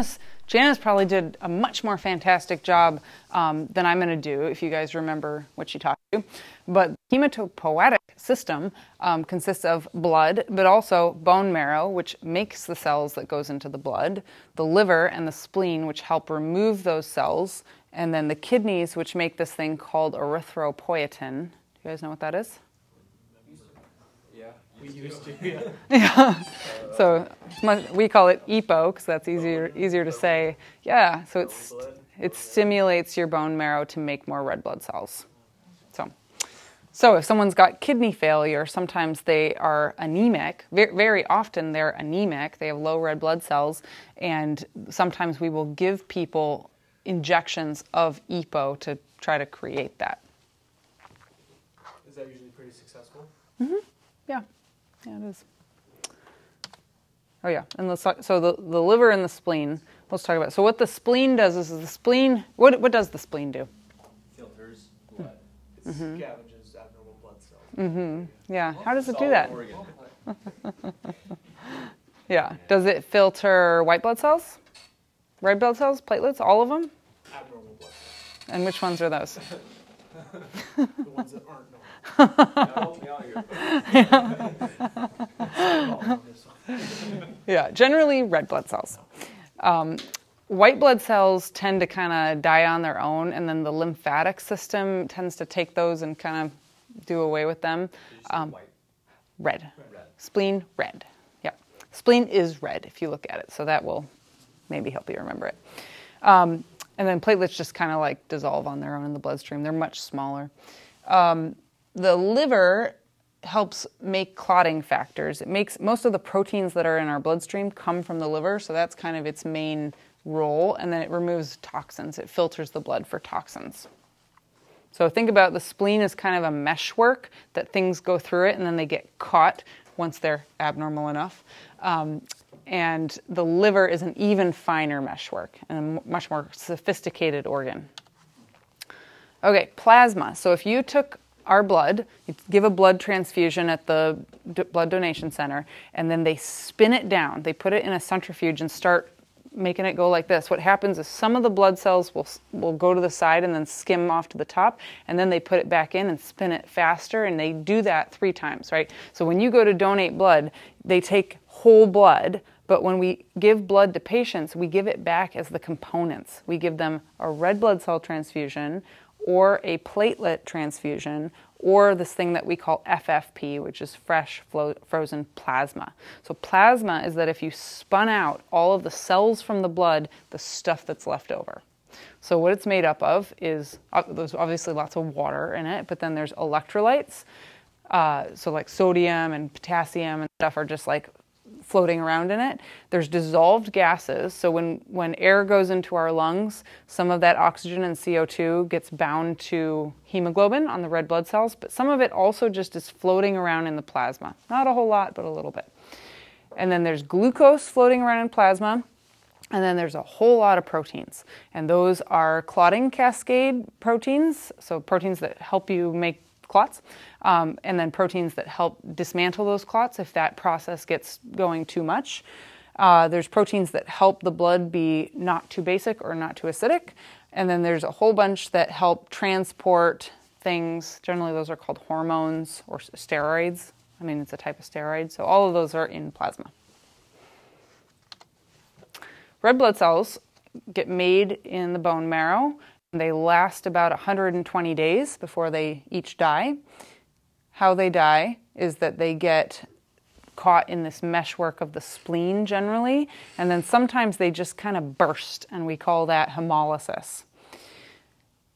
Janice, Janice probably did a much more fantastic job um, than I'm going to do if you guys remember what she talked to. But the hematopoietic system um, consists of blood, but also bone marrow, which makes the cells that goes into the blood, the liver and the spleen, which help remove those cells, and then the kidneys, which make this thing called erythropoietin. Do you guys know what that is? We used to, yeah. Yeah. So much, we call it EPO because that's easier easier to say. Yeah. So it's it stimulates your bone marrow to make more red blood cells. So. So if someone's got kidney failure, sometimes they are anemic. Very, very often they're anemic. They have low red blood cells, and sometimes we will give people injections of EPO to try to create that. Is that usually pretty successful? Mm-hmm. Yeah, yeah, it is. Oh yeah, and let's talk, so the, the liver and the spleen. Let's talk about. So what the spleen does is the spleen. What what does the spleen do? filters blood. It scavenges abnormal blood cells. Mm-hmm. Yeah. How does it do that? Yeah. Does it filter white blood cells, red blood cells, platelets, all of them? Abnormal blood cells. And which ones are those? The ones that aren't Yeah, generally red blood cells. Um, white blood cells tend to kind of die on their own, and then the lymphatic system tends to take those and kind of do away with them. Um. Red. Red. Spleen, red. Yeah. Spleen is red if you look at it, so that will maybe help you remember it. Um, and then platelets just kind of like dissolve on their own in the bloodstream. They're much smaller. Um, the liver helps make clotting factors. It makes most of the proteins that are in our bloodstream come from the liver, so that's kind of its main role. And then it removes toxins. It filters the blood for toxins. So think about the spleen as kind of a meshwork that things go through it and then they get caught once they're abnormal enough. Um, and the liver is an even finer meshwork and a much more sophisticated organ. Okay, plasma. So if you took our blood, you give a blood transfusion at the d- blood donation center, and then they spin it down. They put it in a centrifuge and start making it go like this. What happens is some of the blood cells will will go to the side and then skim off to the top, and then they put it back in and spin it faster, and they do that three times, right? So when you go to donate blood, they take whole blood, but when we give blood to patients, we give it back as the components. We give them a red blood cell transfusion or a platelet transfusion or this thing that we call FFP, which is fresh flo- frozen plasma. So, plasma is that if you spun out all of the cells from the blood, the stuff that's left over. So, what it's made up of is uh, there's obviously lots of water in it, but then there's electrolytes. Uh, so, like sodium and potassium and stuff are just like floating around in it. There's dissolved gases. So when, when air goes into our lungs, some of that oxygen and CO2 gets bound to hemoglobin on the red blood cells, but some of it also just is floating around in the plasma. Not a whole lot, but a little bit. And then there's glucose floating around in plasma. And then there's a whole lot of proteins. And those are clotting cascade proteins, so proteins that help you make clots, um, and then proteins that help dismantle those clots if that process gets going too much. Uh, there's proteins that help the blood be not too basic or not too acidic. And then there's a whole bunch that help transport things. Generally, those are called hormones or steroids. I mean, it's a type of steroid. So all of those are in plasma. Red blood cells get made in the bone marrow. They last about 120 days before they each die. How they die is that they get caught in this meshwork of the spleen generally, and then sometimes they just kind of burst, and we call that hemolysis.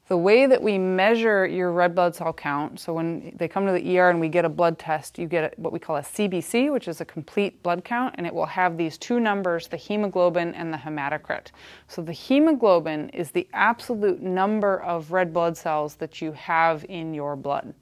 The way that we measure your red blood cell count, so when they come to the ER and we get a blood test, you get what we call a CBC, which is a complete blood count, and it will have these two numbers, the hemoglobin and the hematocrit. So the hemoglobin is the absolute number of red blood cells that you have in your blood.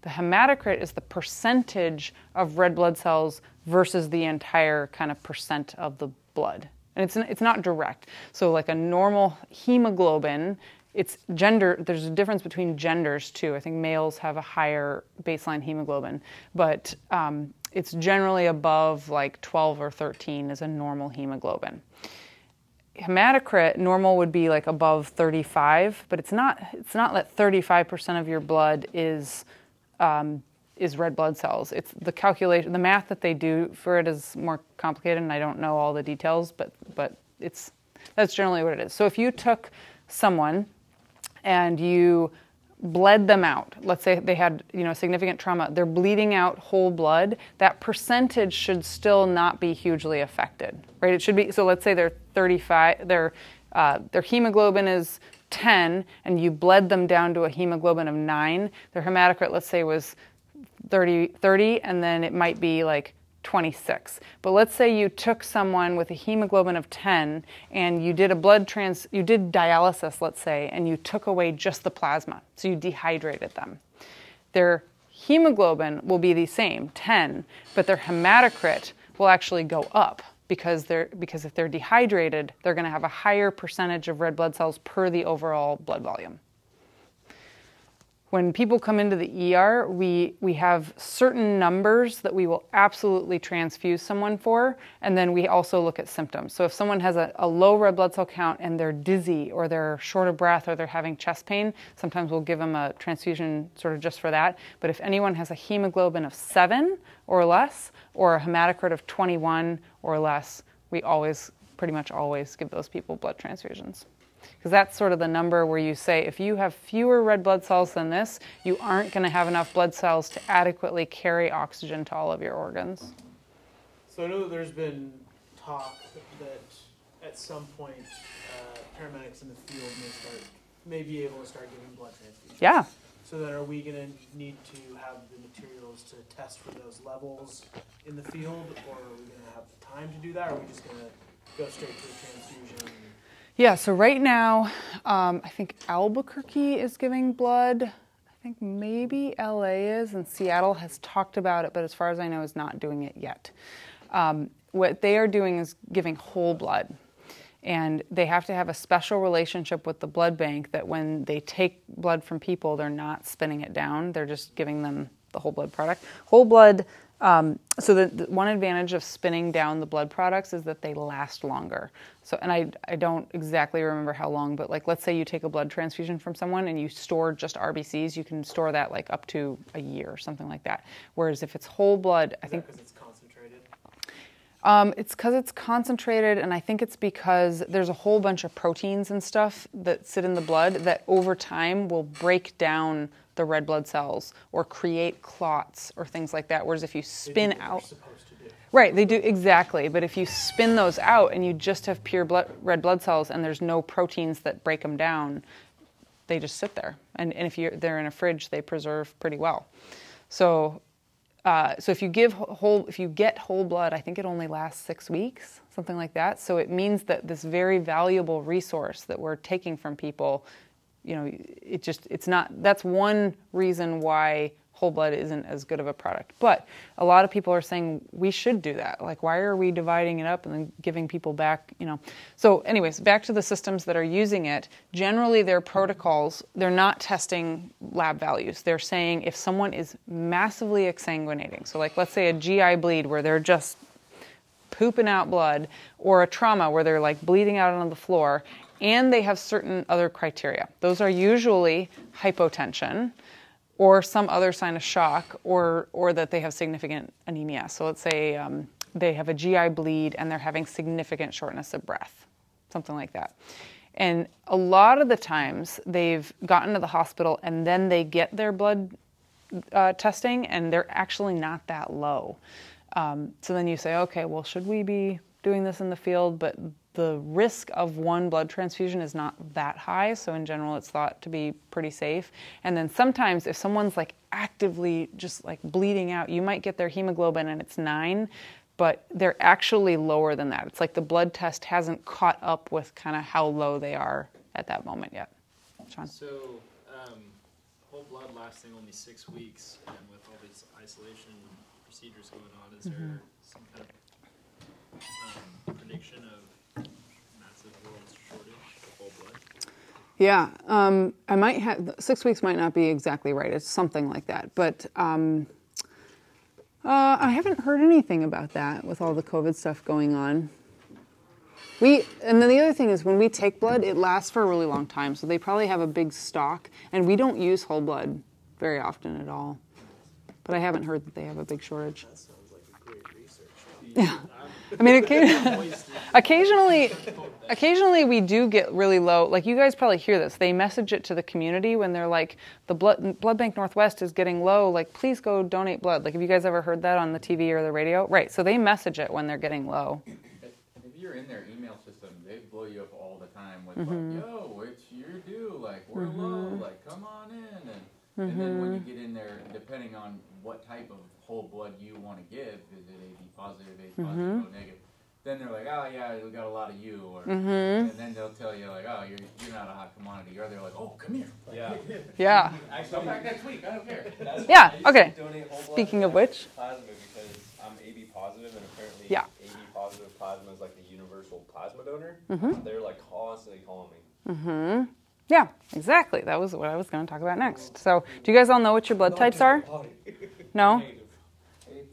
The hematocrit is the percentage of red blood cells versus the entire kind of percent of the blood. And it's, it's not direct. So, like a normal hemoglobin, it's gender, there's a difference between genders too. I think males have a higher baseline hemoglobin, but um, it's generally above like 12 or 13 is a normal hemoglobin. hematocrit normal would be like above 35, but it's not. It's not that 35% of your blood is um, is red blood cells. It's the calculation, the math that they do for it is more complicated, and I don't know all the details, but but it's that's generally what it is. So if you took someone and you bled them out, let's say they had you know significant trauma, they're bleeding out whole blood. That percentage should still not be hugely affected, right? It should be so. Let's say they're 35, their uh, their hemoglobin is 10, and you bled them down to a hemoglobin of 9. Their hematocrit, let's say, was 30, 30 and then it might be like 26. But let's say you took someone with a hemoglobin of 10 and you did a blood trans, you did dialysis, let's say, and you took away just the plasma. So you dehydrated them. Their hemoglobin will be the same, 10, but their hematocrit will actually go up because they're because if they're dehydrated, they're going to have a higher percentage of red blood cells per the overall blood volume when people come into the ER, we, we have certain numbers that we will absolutely transfuse someone for, and then we also look at symptoms. So if someone has a, a, low red blood cell count and they're dizzy or they're short of breath or they're having chest pain, sometimes we'll give them a transfusion sort of just for that. But if anyone has a hemoglobin of 7 or less or a hematocrit of 21 or less, we always, pretty much always, give those people blood transfusions because that's sort of the number where you say if you have fewer red blood cells than this, you aren't going to have enough blood cells to adequately carry oxygen to all of your organs. So I know that there's been talk that at some point uh, paramedics in the field may start may be able to start giving blood transfusions. Yeah. So then, are we going to need to have the materials to test for those levels in the field, or are we going to have time to do that, or are we just going to go straight to a transfusion? Yeah, so right now, um, I think Albuquerque is giving blood. I think maybe LA is, and Seattle has talked about it, but as far as I know, is not doing it yet. Um, what they are doing is giving whole blood. And they have to have a special relationship with the blood bank that when they take blood from people, they're not spinning it down, they're just giving them the whole blood product. Whole blood um, so the, the, one advantage of spinning down the blood products is that they last longer. So, and I, I don't exactly remember how long, but like let's say you take a blood transfusion from someone and you store just RBCs, you can store that like up to a year or something like that. Whereas if it's whole blood, I think because it's concentrated. Um, it's because it's concentrated, and I think it's because there's a whole bunch of proteins and stuff that sit in the blood that over time will break down the red blood cells or create clots or things like that. Whereas if you spin out, right, they do exactly. But if you spin those out and you just have pure blood, red blood cells and there's no proteins that break them down, they just sit there. And, and if you're, they're in a fridge, they preserve pretty well. So, uh, so if you give whole, if you get whole blood, I think it only lasts six weeks, something like that. So it means that this very valuable resource that we're taking from people you know, it just, it's not, that's one reason why whole blood isn't as good of a product. But a lot of people are saying we should do that. Like, why are we dividing it up and then giving people back, you know? So, anyways, back to the systems that are using it. Generally, their protocols, they're not testing lab values. They're saying if someone is massively exsanguinating, so like let's say a GI bleed where they're just pooping out blood, or a trauma where they're like bleeding out on the floor, and they have certain other criteria. Those are usually hypotension or some other sign of shock or, or that they have significant anemia. So let's say um, they have a GI bleed and they're having significant shortness of breath, something like that. And a lot of the times they've gotten to the hospital and then they get their blood uh, testing and they're actually not that low. Um, so then you say, okay, well, should we be doing this in the field? But the risk of one blood transfusion is not that high, so in general it's thought to be pretty safe. And then sometimes if someone's like actively just like bleeding out, you might get their hemoglobin and it's 9, but they're actually lower than that. It's like the blood test hasn't caught up with kind of how low they are at that moment yet. Sean. So, um, whole blood lasting only 6 weeks and with all these isolation procedures going on, is mm-hmm. there some kind of um, prediction of Yeah, um, I might have six weeks might not be exactly right. It's something like that, but um, uh, I haven't heard anything about that with all the COVID stuff going on. We and then the other thing is when we take blood, it lasts for a really long time. So they probably have a big stock, and we don't use whole blood very often at all. But I haven't heard that they have a big shortage. That sounds like a great research. Yeah. I mean, occasionally, occasionally, occasionally we do get really low. Like you guys probably hear this. They message it to the community when they're like, the blood blood bank Northwest is getting low. Like, please go donate blood. Like, have you guys ever heard that on the TV or the radio? Right. So they message it when they're getting low. If you're in their email system, they blow you up all the time with Mm-hmm. like, "Yo, it's your due. Like, we're low. Like, come on in." And, and then when you Mm-hmm. get in there, depending on what type of whole blood you want to give, is it AB positive, A positive, Mm-hmm. O negative? Then they're like, "Oh yeah, we got a lot of you," or Mm-hmm. and then they'll tell you like, "Oh, you're you're not a hot commodity," or they're like, "Oh, come here, like, Yeah. here, here. Yeah. come back next week. I don't care." that's- Yeah, okay. to donate whole blood Speaking of which. plasma because I'm AB positive, and apparently Yeah. AB positive plasma is like the universal plasma donor. Mm-hmm. They're like constantly calling me. Mm-hmm. Yeah, exactly. That was what I was going to talk about next. So, do you guys all know what your blood types are? No?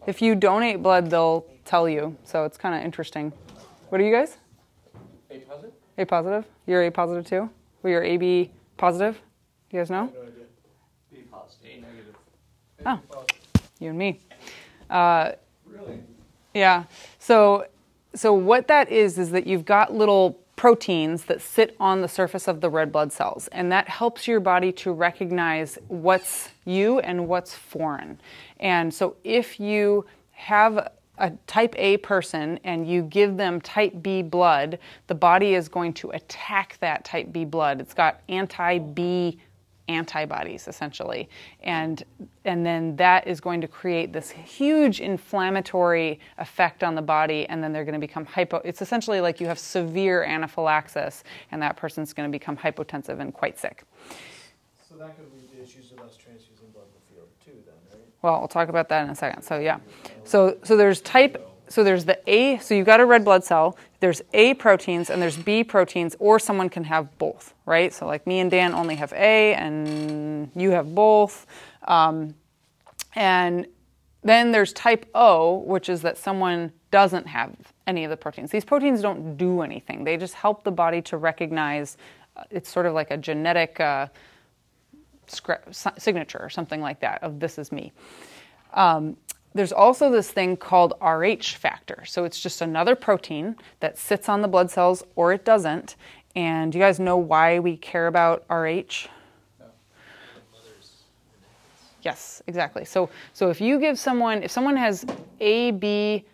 If you donate blood, they'll tell you. So, it's kind of interesting. What are you guys? A positive. A positive? You're A positive too? Well, you're AB positive? You guys know? No idea. B positive. A negative. Oh, you and me. Uh, Really? Yeah. So so what that is is that you've got little proteins that sit on the surface of the red blood cells and that helps your body to recognize what's you and what's foreign. And so if you have a type A person and you give them type B blood, the body is going to attack that type B blood. It's got anti B antibodies essentially. And and then that is going to create this huge inflammatory effect on the body and then they're going to become hypo it's essentially like you have severe anaphylaxis and that person's going to become hypotensive and quite sick. So that could lead to issues with us transfusing blood in the field too, then, right? well we'll talk about that in a second. So yeah. So so there's type so there's the a so you've got a red blood cell there's a proteins and there's b proteins or someone can have both right so like me and dan only have a and you have both um, and then there's type O, which is that someone doesn't have any of the proteins. These proteins don't do anything, they just help the body to recognize uh, it's sort of like a genetic uh, signature or something like that of this is me. Um, there's also this thing called RH factor. So it's just another protein that sits on the blood cells or it doesn't. And do you guys know why we care about RH? Yes, exactly. So, so if you give someone, if someone has A, B,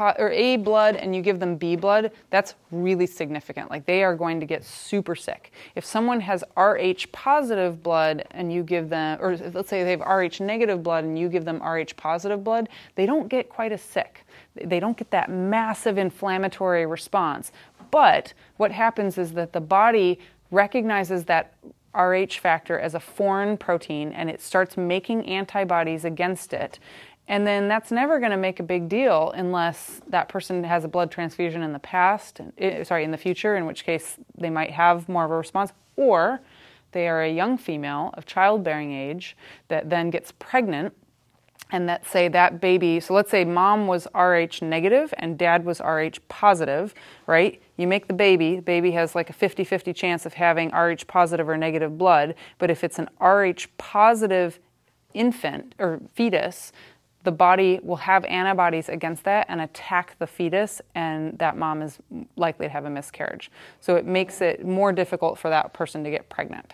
or A blood and you give them B blood, that's really significant. Like they are going to get super sick. If someone has RH positive blood and you give them, or let's say they have RH negative blood and you give them RH positive blood, they don't get quite as sick. They don't get that massive inflammatory response. But what happens is that the body recognizes that RH factor as a foreign protein and it starts making antibodies against it. And then that's never going to make a big deal unless that person has a blood transfusion in the past, eh, sorry, in the future, in which case they might have more of a response, or they are a young female of childbearing age that then gets pregnant and that say that baby so let's say mom was rh negative and dad was rh positive right? You make the baby the baby has like a 50-50 chance of having rh positive or negative blood but if it's an rh positive infant or fetus the body will have antibodies against that and attack the fetus and that mom is likely to have a miscarriage so it makes it more difficult for that person to get pregnant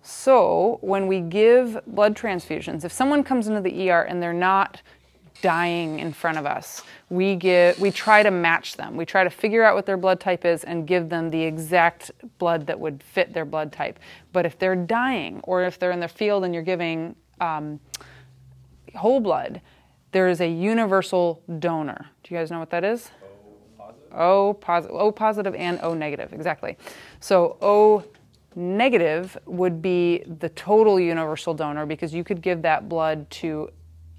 so, when we give blood transfusions, if someone comes into the ER and they're not dying in front of us, we give we try to match them. We try to figure out what their blood type is and give them the exact blood that would fit their blood type. But if they're dying or if they're in the field and you're giving um, whole blood, there is a universal donor. Do you guys know what that is? O positive, O positive and O negative, exactly. So O negative would be the total universal donor because you could give that blood to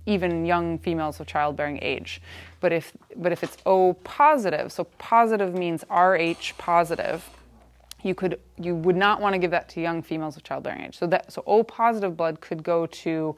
even young females of childbearing age. But if but if it's O positive, so positive means Rh positive, you could you would not want to give that to young females of childbearing age. So that so O positive blood could go to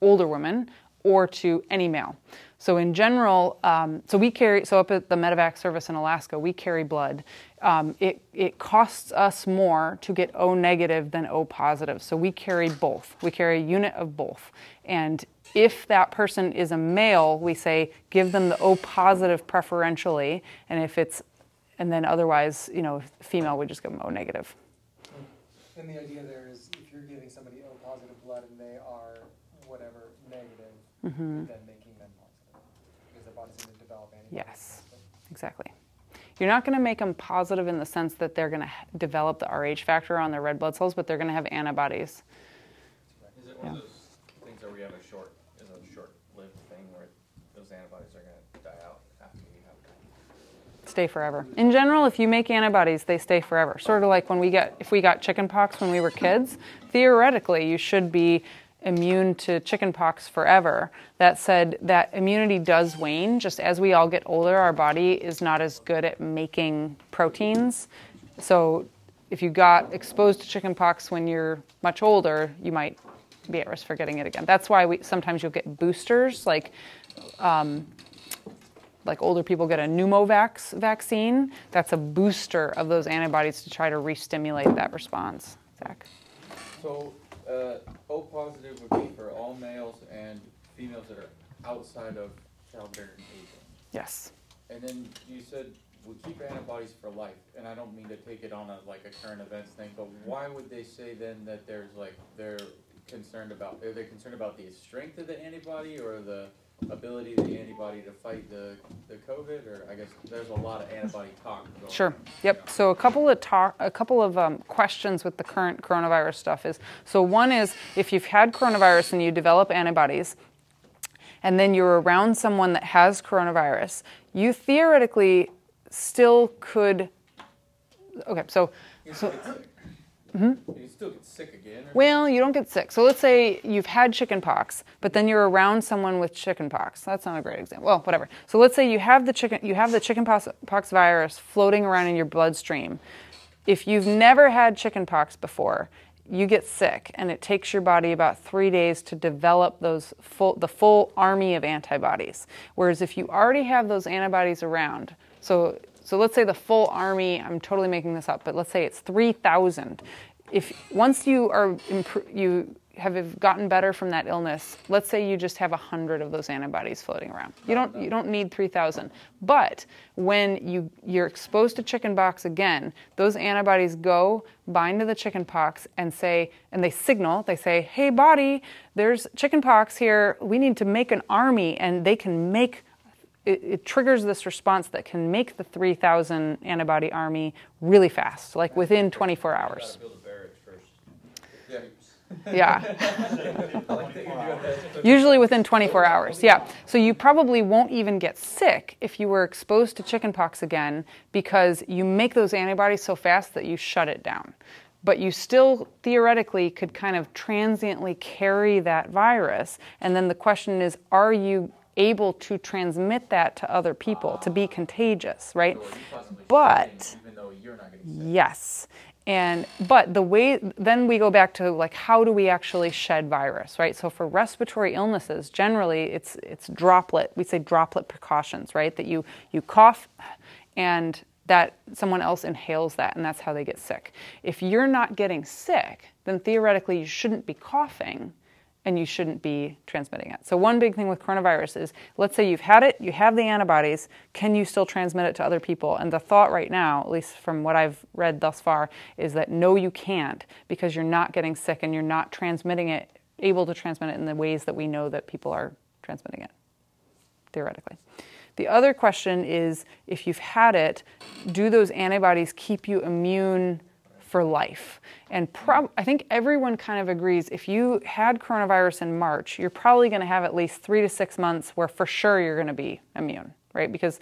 older women or to any male. So in general, um, so we carry so up at the medevac service in Alaska, we carry blood. Um, it it costs us more to get O negative than O positive. So we carry both. We carry a unit of both. And if that person is a male, we say give them the O positive preferentially, and if it's and then otherwise, you know, female, we just give them O negative. And the idea there is if you're giving somebody O positive blood and they are whatever negative, Mm-hmm. then making them positive because their body's going to develop antibodies. Yes. Exactly. You're not going to make them positive in the sense that they're going to develop the Rh factor on their red blood cells, but they're going to have antibodies. Is it one of those things where we have a short, is a short-lived thing where those antibodies are gonna die out after you have them? Stay forever. In general, if you make antibodies, they stay forever. Sort of like when we get if we got chickenpox when we were kids, theoretically you should be immune to chickenpox forever. That said, that immunity does wane. Just as we all get older, our body is not as good at making proteins. So if you got exposed to chickenpox when you're much older, you might be at risk for getting it again. That's why we sometimes you'll get boosters, like um, like older people get a pneumovax vaccine. That's a booster of those antibodies to try to re-stimulate that response. Zach. So, uh, O positive would be for all males and females that are outside of childbearing age. Yes. And then you said we keep antibodies for life, and I don't mean to take it on a like a current events thing, but why would they say then that there's like they're concerned about are they concerned about the strength of the antibody or the ability of the antibody to fight the the COVID or I guess there's a lot of antibody talk going Sure. on. Yep. So a couple of talk, a couple of um, questions with the current coronavirus stuff is so one is if you've had coronavirus and you develop antibodies, and then you're around someone that has coronavirus, you theoretically still could. Okay, so You can still get sick. Mm-hmm. You still get sick again. Well, you don't get sick. So let's say you've had chickenpox, but then you're around someone with chickenpox. That's not a great example. Well, whatever. So let's say you have the chicken, you have the chickenpox pox virus floating around in your bloodstream. If you've never had chickenpox before, you get sick, and it takes your body about three days to develop those full, the full army of antibodies. Whereas if you already have those antibodies around, so so let's say the full army, I'm totally making this up, but let's say it's 3,000. If once you are you have gotten better from that illness, let's say you just have 100 of those antibodies floating around. You don't you don't need 3,000. But when you you're exposed to chickenpox again, those antibodies go bind to the chickenpox and say and they signal, they say, "Hey body, there's chickenpox here. We need to make an army." And they can make it, it triggers this response that can make the 3,000 antibody army really fast, like within 24 hours. build a barracks first. Yeah. Yeah. Usually within 24 hours. Yeah. So you probably won't even get sick if you were exposed to chickenpox again because you make those antibodies so fast that you shut it down. But you still theoretically could kind of transiently carry that virus. And then the question is are you able to transmit that to other people to be contagious, right? So But-. Yes. And but the way then we go back to like how do we actually shed virus, right? So for respiratory illnesses, generally it's it's droplet. We say droplet precautions, right? That you you cough and that someone else inhales that and that's how they get sick. If you're not getting sick, then theoretically you shouldn't be coughing and you shouldn't be transmitting it. So one big thing with coronavirus is let's say you've had it, you have the antibodies, can you still transmit it to other people? And the thought right now, at least from what I've read thus far, is that no you can't because you're not getting sick and you're not transmitting it able to transmit it in the ways that we know that people are transmitting it theoretically. The other question is if you've had it, do those antibodies keep you immune for life? And prob- I think everyone kind of agrees if you had coronavirus in March, you're probably going to have at least three to six months where for sure you're going to be immune, right? Because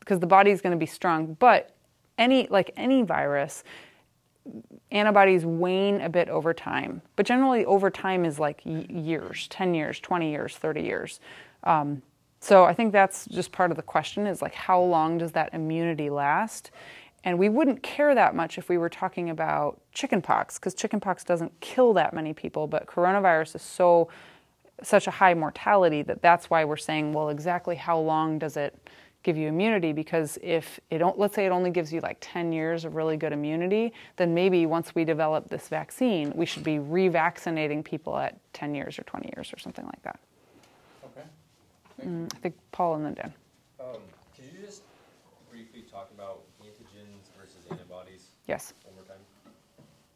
because the body's going to be strong. But any like any virus, antibodies wane a bit over time, but generally over time is like years 10 years, 20 years, 30 years. Um, so I think that's just part of the question is like how long does that immunity last? And we wouldn't care that much if we were talking about chickenpox because chickenpox doesn't kill that many people, but coronavirus is so such a high mortality that that's why we're saying, well, exactly how long does it give you immunity? Because if it don't, let's say it only gives you like 10 years of really good immunity, then maybe once we develop this vaccine, we should be revaccinating people at 10 years or 20 years or something like that. Okay. Mm, I think Paul and then Dan. Um, could you just briefly talk about antigens versus antibodies Yes. one more time?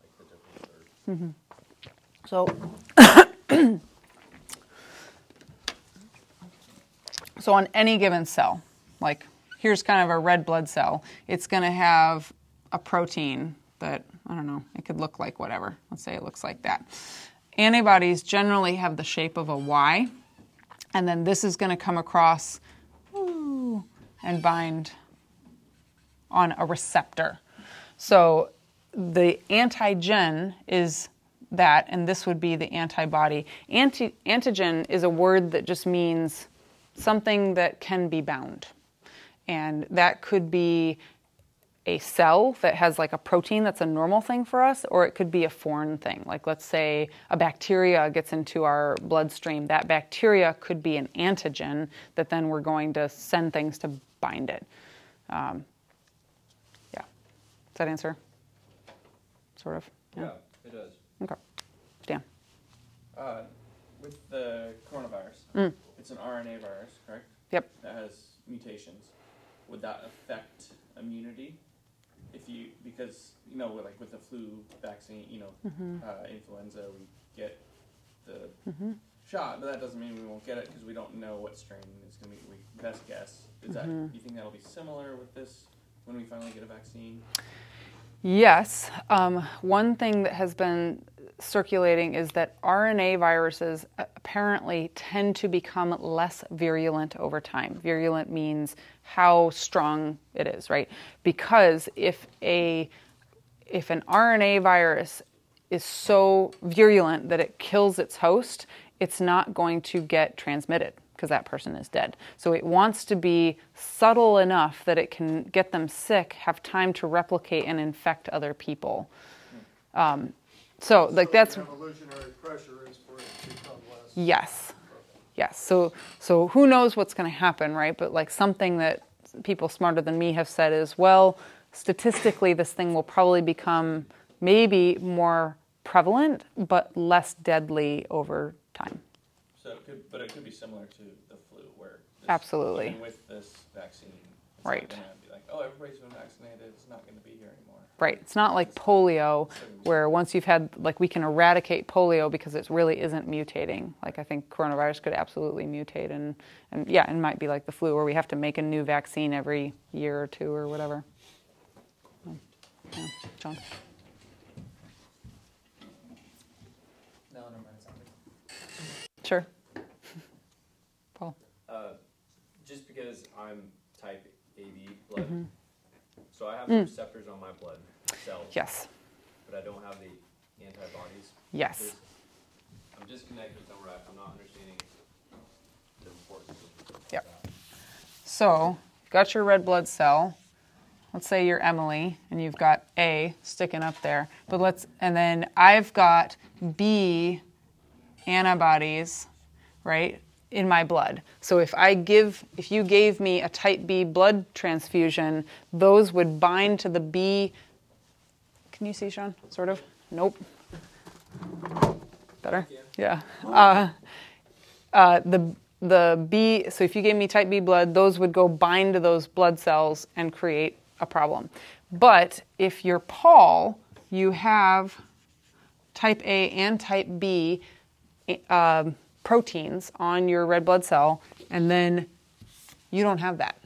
Like the difference or mm-hmm. So, so on any given cell, like here's kind of a red blood cell, it's going to have a protein that I don't know. It could look like whatever. Let's say it looks like that. Antibodies generally have the shape of a Y, and then this is going to come across ooh, and bind on a receptor. So the antigen is that, and this would be the antibody. Anti- antigen is a word that just means something that can be bound. And that could be a cell that has like a protein that's a normal thing for us, or it could be a foreign thing. Like, let's say a bacteria gets into our bloodstream. That bacteria could be an antigen that then we're going to send things to bind it. Um. Does that answer? Sort of? Yeah, it does. Okay. Dan. Uh, with the coronavirus, Mm. it's an RNA virus, correct? Yep. That has mutations. Would that affect immunity? If you, because, you know, with, like with the flu vaccine, you know, Mm-hmm. uh, influenza, we get the shot, but that doesn't mean we won't get it because we don't know what strain is going to be. We best guess. Is that, Mm-hmm. you think that'll be similar with this when we finally get a vaccine? Yes. Um, one thing that has been circulating is that RNA viruses apparently tend to become less virulent over time. Virulent means how strong it is, right? Because if a if an RNA virus is so virulent that it kills its host, it's not going to get transmitted because that person is dead. So it wants to be subtle enough that it can get them sick, have time to replicate and infect other people. Um, so, like that's evolutionary pressure is for it to become less. yes, yes. So, so who knows what's going to happen, right? But like something that people smarter than me have said is, well, statistically, this thing will probably become maybe more prevalent, but less deadly over time. Could, but it could be similar to the flu, where this, Absolutely. with this vaccine, Right. not gonna be like, oh, everybody's been vaccinated, it's not going to be here anymore. Right. It's not like polio, where once you've had, like, we can eradicate polio because it really isn't mutating. Like, I think coronavirus could absolutely mutate, and, and yeah, it might be like the flu, where we have to make a new vaccine every year or two or whatever. Yeah. John. No, never mind. it's not me. Sure. Paul. Uh, just because I'm type AB blood, Mm-hmm. so I have Mm. receptors on my blood cells, Yes. but I don't have the antibodies. Yes. There's- I'm disconnected somewhere. I'm not understanding the importance of Yep. that. So, got your red blood cell. Let's say you're Emily and you've got A sticking up there. But let's and then I've got B antibodies, right, in my blood. So if I give if you gave me a type B blood transfusion, those would bind to the B Can you see, Sean? Sort of? Nope. Better? Yeah. Uh, uh, the the B. So if you gave me type B blood, those would go bind to those blood cells and create a problem. But if you're Paul, you have type A and type B um, proteins on your red blood cell, and then you don't have that.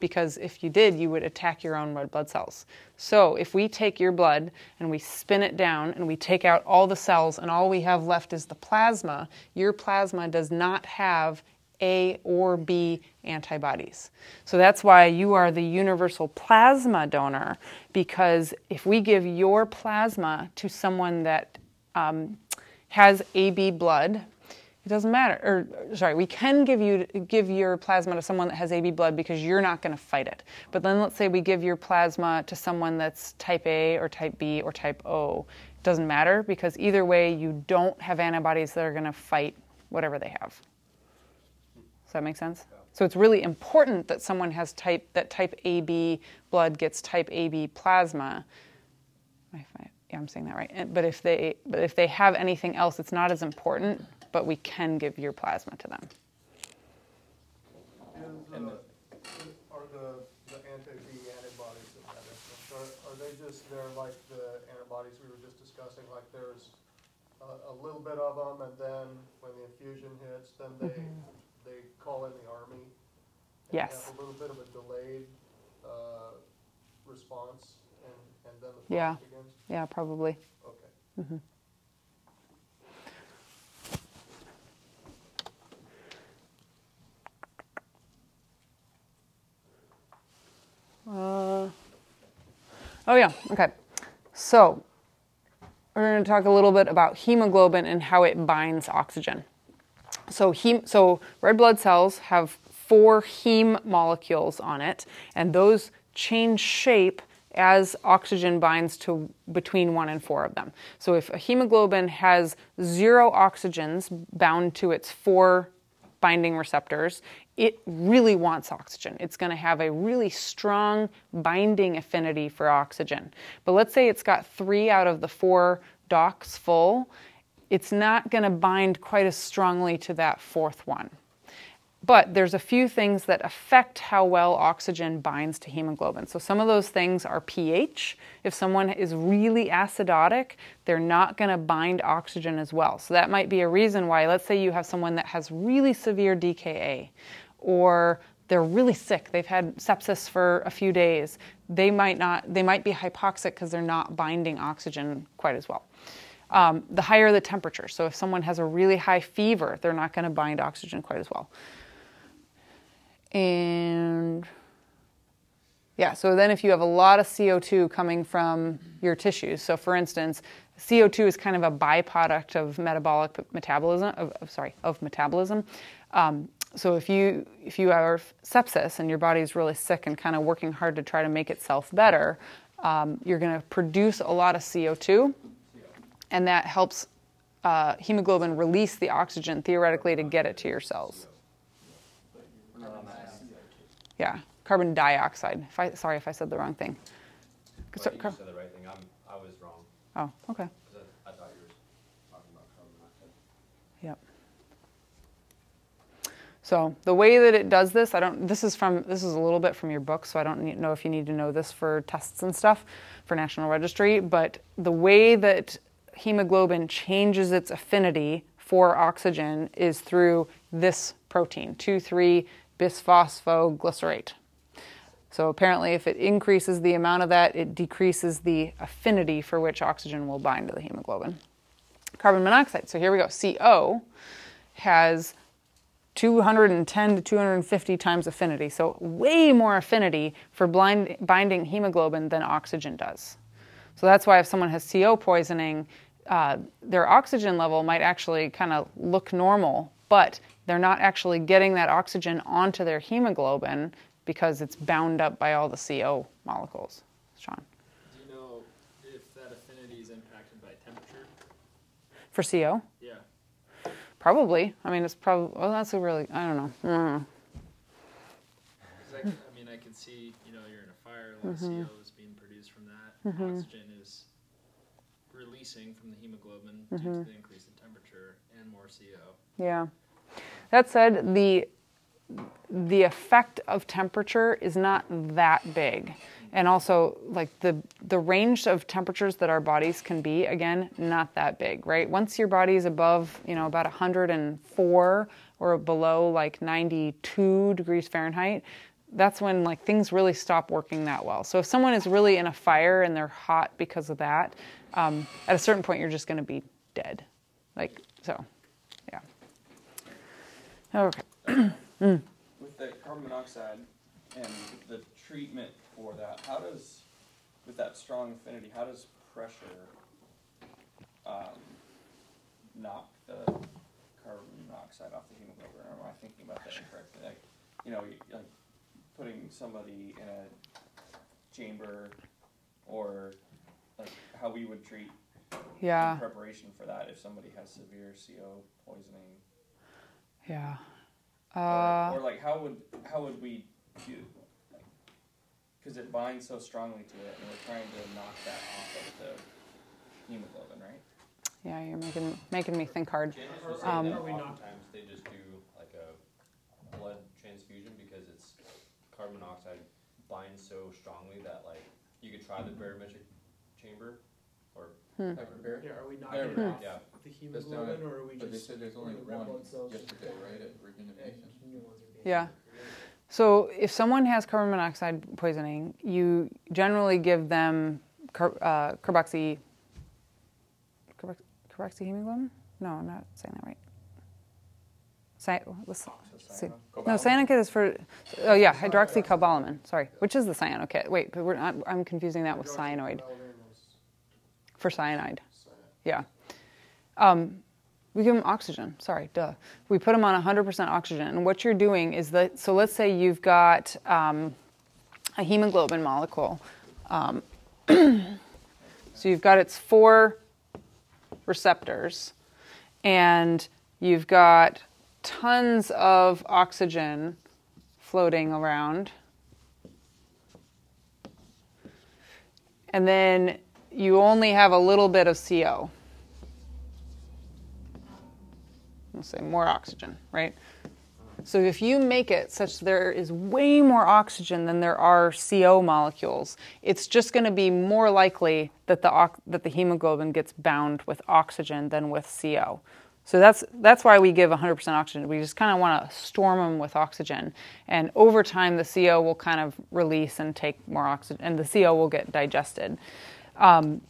Because if you did, you would attack your own red blood cells. So if we take your blood and we spin it down and we take out all the cells and all we have left is the plasma, your plasma does not have A or B antibodies. So that's why you are the universal plasma donor, because if we give your plasma to someone that um, has AB blood, it doesn't matter. Or sorry, we can give you give your plasma to someone that has AB blood because you're not going to fight it. But then let's say we give your plasma to someone that's type A or type B or type O. It doesn't matter because either way you don't have antibodies that are going to fight whatever they have. Does that make sense? So it's really important that someone has type that type AB blood gets type AB plasma. Yeah, I'm saying that right. But if they but if they have anything else, it's not as important. But we can give your plasma to them. Is, And uh, are the, the anti-B antibodies that that is, are, are they just, they're like the antibodies we were just discussing, like there's a, a little bit of them, and then when the infusion hits, then they, they call in the army? and Yes. have a little bit of a delayed, uh, response, and, and then the Yeah. begins? Yeah, probably. Okay. Uh, oh yeah. Okay. So we're going to talk a little bit about hemoglobin and how it binds oxygen. So so red blood cells have four heme molecules on it, and those change shape as oxygen binds to between one and four of them. So if a hemoglobin has zero oxygens bound to its four binding receptors, it really wants oxygen. It's going to have a really strong binding affinity for oxygen. But let's say it's got three out of the four docks full, it's not going to bind quite as strongly to that fourth one. But there's a few things that affect how well oxygen binds to hemoglobin. So some of those things are pH. If someone is really acidotic, they're not going to bind oxygen as well. So that might be a reason why, let's say you have someone that has really severe DKA or they're really sick, they've had sepsis for a few days. They might not they might be hypoxic because they're not binding oxygen quite as well. Um, the higher the temperature. So if someone has a really high fever, they're not going to bind oxygen quite as well. And yeah, so then if you have a lot of CO2 coming from your tissues, so for instance, CO2 is kind of a byproduct of metabolic metabolism, of, of- sorry, of metabolism. Um, so if you if you have sepsis and your body's really sick and kind of working hard to try to make itself better, um, you're going to produce a lot of CO2, and that helps uh, hemoglobin release the oxygen theoretically to get it to your cells. Yeah, carbon dioxide. If I, sorry if I said the wrong thing. So- car- said the right thing, I'm, I was wrong, oh, okay. because I, I thought you were talking about carbon monoxide. Yep. So the way that it does this, I don't. This is from. This is a little bit from your book, so I don't need, know if you need to know this for tests and stuff for National Registry. But the way that hemoglobin changes its affinity for oxygen is through this protein, 2,3 bisphosphoglycerate. So apparently, if it increases the amount of that, it decreases the affinity for which oxygen will bind to the hemoglobin. Carbon monoxide. So here we go. CO has 210 to 250 times affinity, so way more affinity for blind, binding hemoglobin than oxygen does. So that's why if someone has CO poisoning, uh, their oxygen level might actually kind of look normal, but they're not actually getting that oxygen onto their hemoglobin because it's bound up by all the CO molecules. Sean, Do you know if that affinity is impacted by temperature? for CO. probably. I mean, it's probably. Well, that's a really. I don't know. Mm. I, I mean, I can see, you know, you're in a fire, a lot Mm-hmm. of CO is being produced from that. Oxygen is releasing from the hemoglobin due Mm-hmm. to the increase in temperature and more CO. Yeah. That said, the the effect of temperature is not that big. And also like the the range of temperatures that our bodies can be again not that big, right? Once your body is above, you know, about 104 or below like 92 degrees Fahrenheit, that's when like things really stop working that well. So if someone is really in a fire and they're hot because of that, um, at a certain point you're just going to be dead. Like so, yeah. Okay. With the carbon monoxide and the treatment for that, how does, with that strong affinity, how does pressure um, knock the carbon monoxide off the hemoglobin? Or am I thinking about that incorrectly? Like, you know, like putting somebody in a chamber or like how we would treat Yeah. in preparation for that if somebody has severe CO poisoning. Yeah. Or, Uh, or like how would how would we do? Because it binds so strongly to it, and we're trying to knock that off of the hemoglobin, right? yeah, you're making making me think hard. Janice Um, Are we not- oftentimes they just do like a blood transfusion because it's carbon monoxide binds so strongly that like you could try the barometric chamber or Hmm. Hyperbaric? Yeah, are we knocking There getting off Yeah. the That's down hemoglobin, or are we But they just? said there's only the red one blood cells yesterday, right, at Virginia And Mason? new ones are being Yeah. So if someone has carbon monoxide poisoning, you generally give them car, uh, carboxy, carbox, carboxyhemoglobin. No, I'm not saying that right. Cy- what's- See- No, cyanokit is for, oh yeah, hydroxycobalamin, sorry, which is the cyanokit. Wait, but we're not, I'm confusing that with cyanoid, for cyanide, yeah. Um, we give them oxygen, sorry, duh. We put them on 100% oxygen, and what you're doing is that, so let's say you've got um, a hemoglobin molecule. Um, so you've got its four receptors, and you've got tons of oxygen floating around. And then you only have a little bit of CO. Let's say more oxygen, right? So if you make it such there is way more oxygen than there are CO molecules, it's just going to be more likely that the that the hemoglobin gets bound with oxygen than with CO. So that's that's why we give 100% oxygen. We just kind of want to storm them with oxygen, and over time the CO will kind of release and take more oxygen, and the CO will get digested. Um,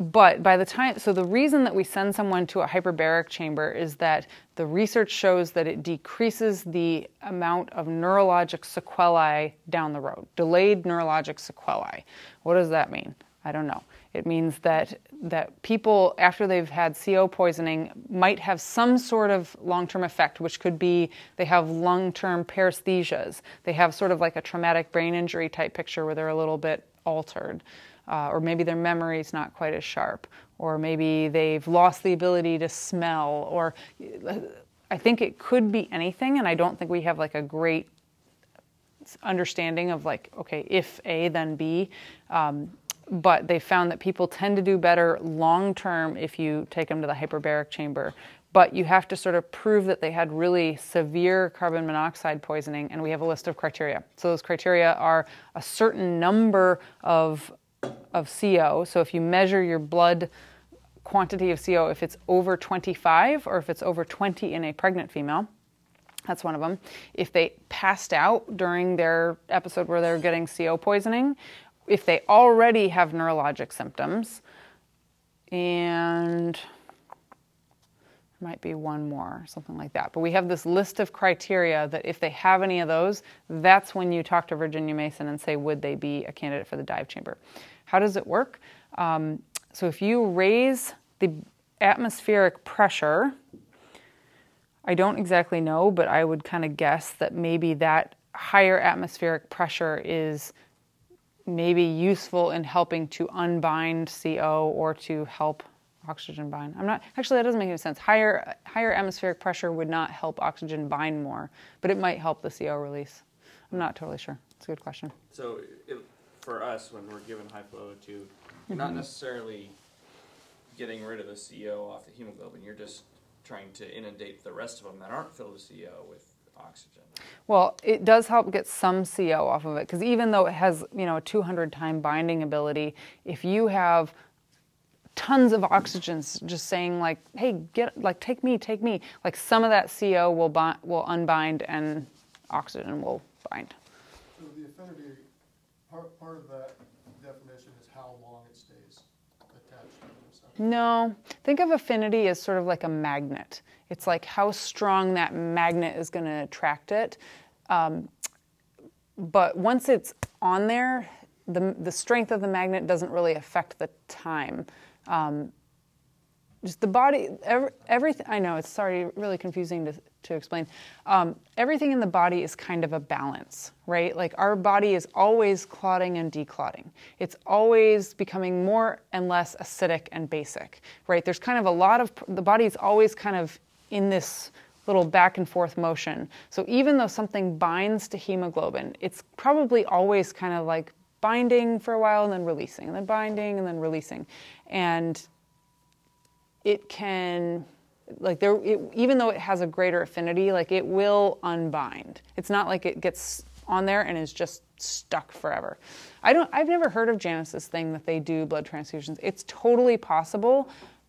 but by the time, so the reason that we send someone to a hyperbaric chamber is that the research shows that it decreases the amount of neurologic sequelae down the road, delayed neurologic sequelae. What does that mean? I don't know. It means that that people after they've had CO poisoning might have some sort of long-term effect, which could be they have long-term paresthesias. They have sort of like a traumatic brain injury type picture where they're a little bit altered uh, or maybe their memory's not quite as sharp, or maybe they've lost the ability to smell, or I think it could be anything, and I don't think we have like a great understanding of like, okay, if A, then B. Um, but they found that people tend to do better long term if you take them to the hyperbaric chamber. But you have to sort of prove that they had really severe carbon monoxide poisoning, and we have a list of criteria. So those criteria are a certain number of of CO. So if you measure your blood quantity of CO, if it's over 25 or if it's over 20 in a pregnant female, that's one of them. If they passed out during their episode where they're getting CO poisoning, if they already have neurologic symptoms, and might be one more, something like that. But we have this list of criteria that if they have any of those, that's when you talk to Virginia Mason and say, would they be a candidate for the dive chamber? How does it work? Um, so if you raise the atmospheric pressure, I don't exactly know, but I would kind of guess that maybe that higher atmospheric pressure is maybe useful in helping to unbind CO or to help oxygen bind. I'm not actually that doesn't make any sense. Higher higher atmospheric pressure would not help oxygen bind more, but it might help the CO release. I'm not totally sure. It's a good question. So it, for us, when we're given high flow O2, you're mm-hmm. not necessarily getting rid of the CO off the hemoglobin. You're just trying to inundate the rest of them that aren't filled with CO with oxygen. Well, it does help get some CO off of it because even though it has, you know, a 200 time binding ability, if you have tons of oxygens just saying like, "Hey, get like take me, take me," like some of that CO will bind, will unbind and oxygen will bind. So the affinity, part, part of that definition is how long it stays attached to the. No, think of affinity as sort of like a magnet. It's like how strong that magnet is going to attract it. Um, but once it's on there, the, the strength of the magnet doesn't really affect the time. Um, just the body, every, everything, I know it's sorry, really confusing to, to explain. Um, everything in the body is kind of a balance, right? Like our body is always clotting and declotting. It's always becoming more and less acidic and basic, right? There's kind of a lot of, the body is always kind of in this little back and forth motion. So even though something binds to hemoglobin, it's probably always kind of like binding for a while and then releasing, and then binding and then releasing. And it can like there it, even though it has a greater affinity like it will unbind. It's not like it gets on there and is just stuck forever. I don't i've never heard of janice's thing that they do blood transfusions. It's totally possible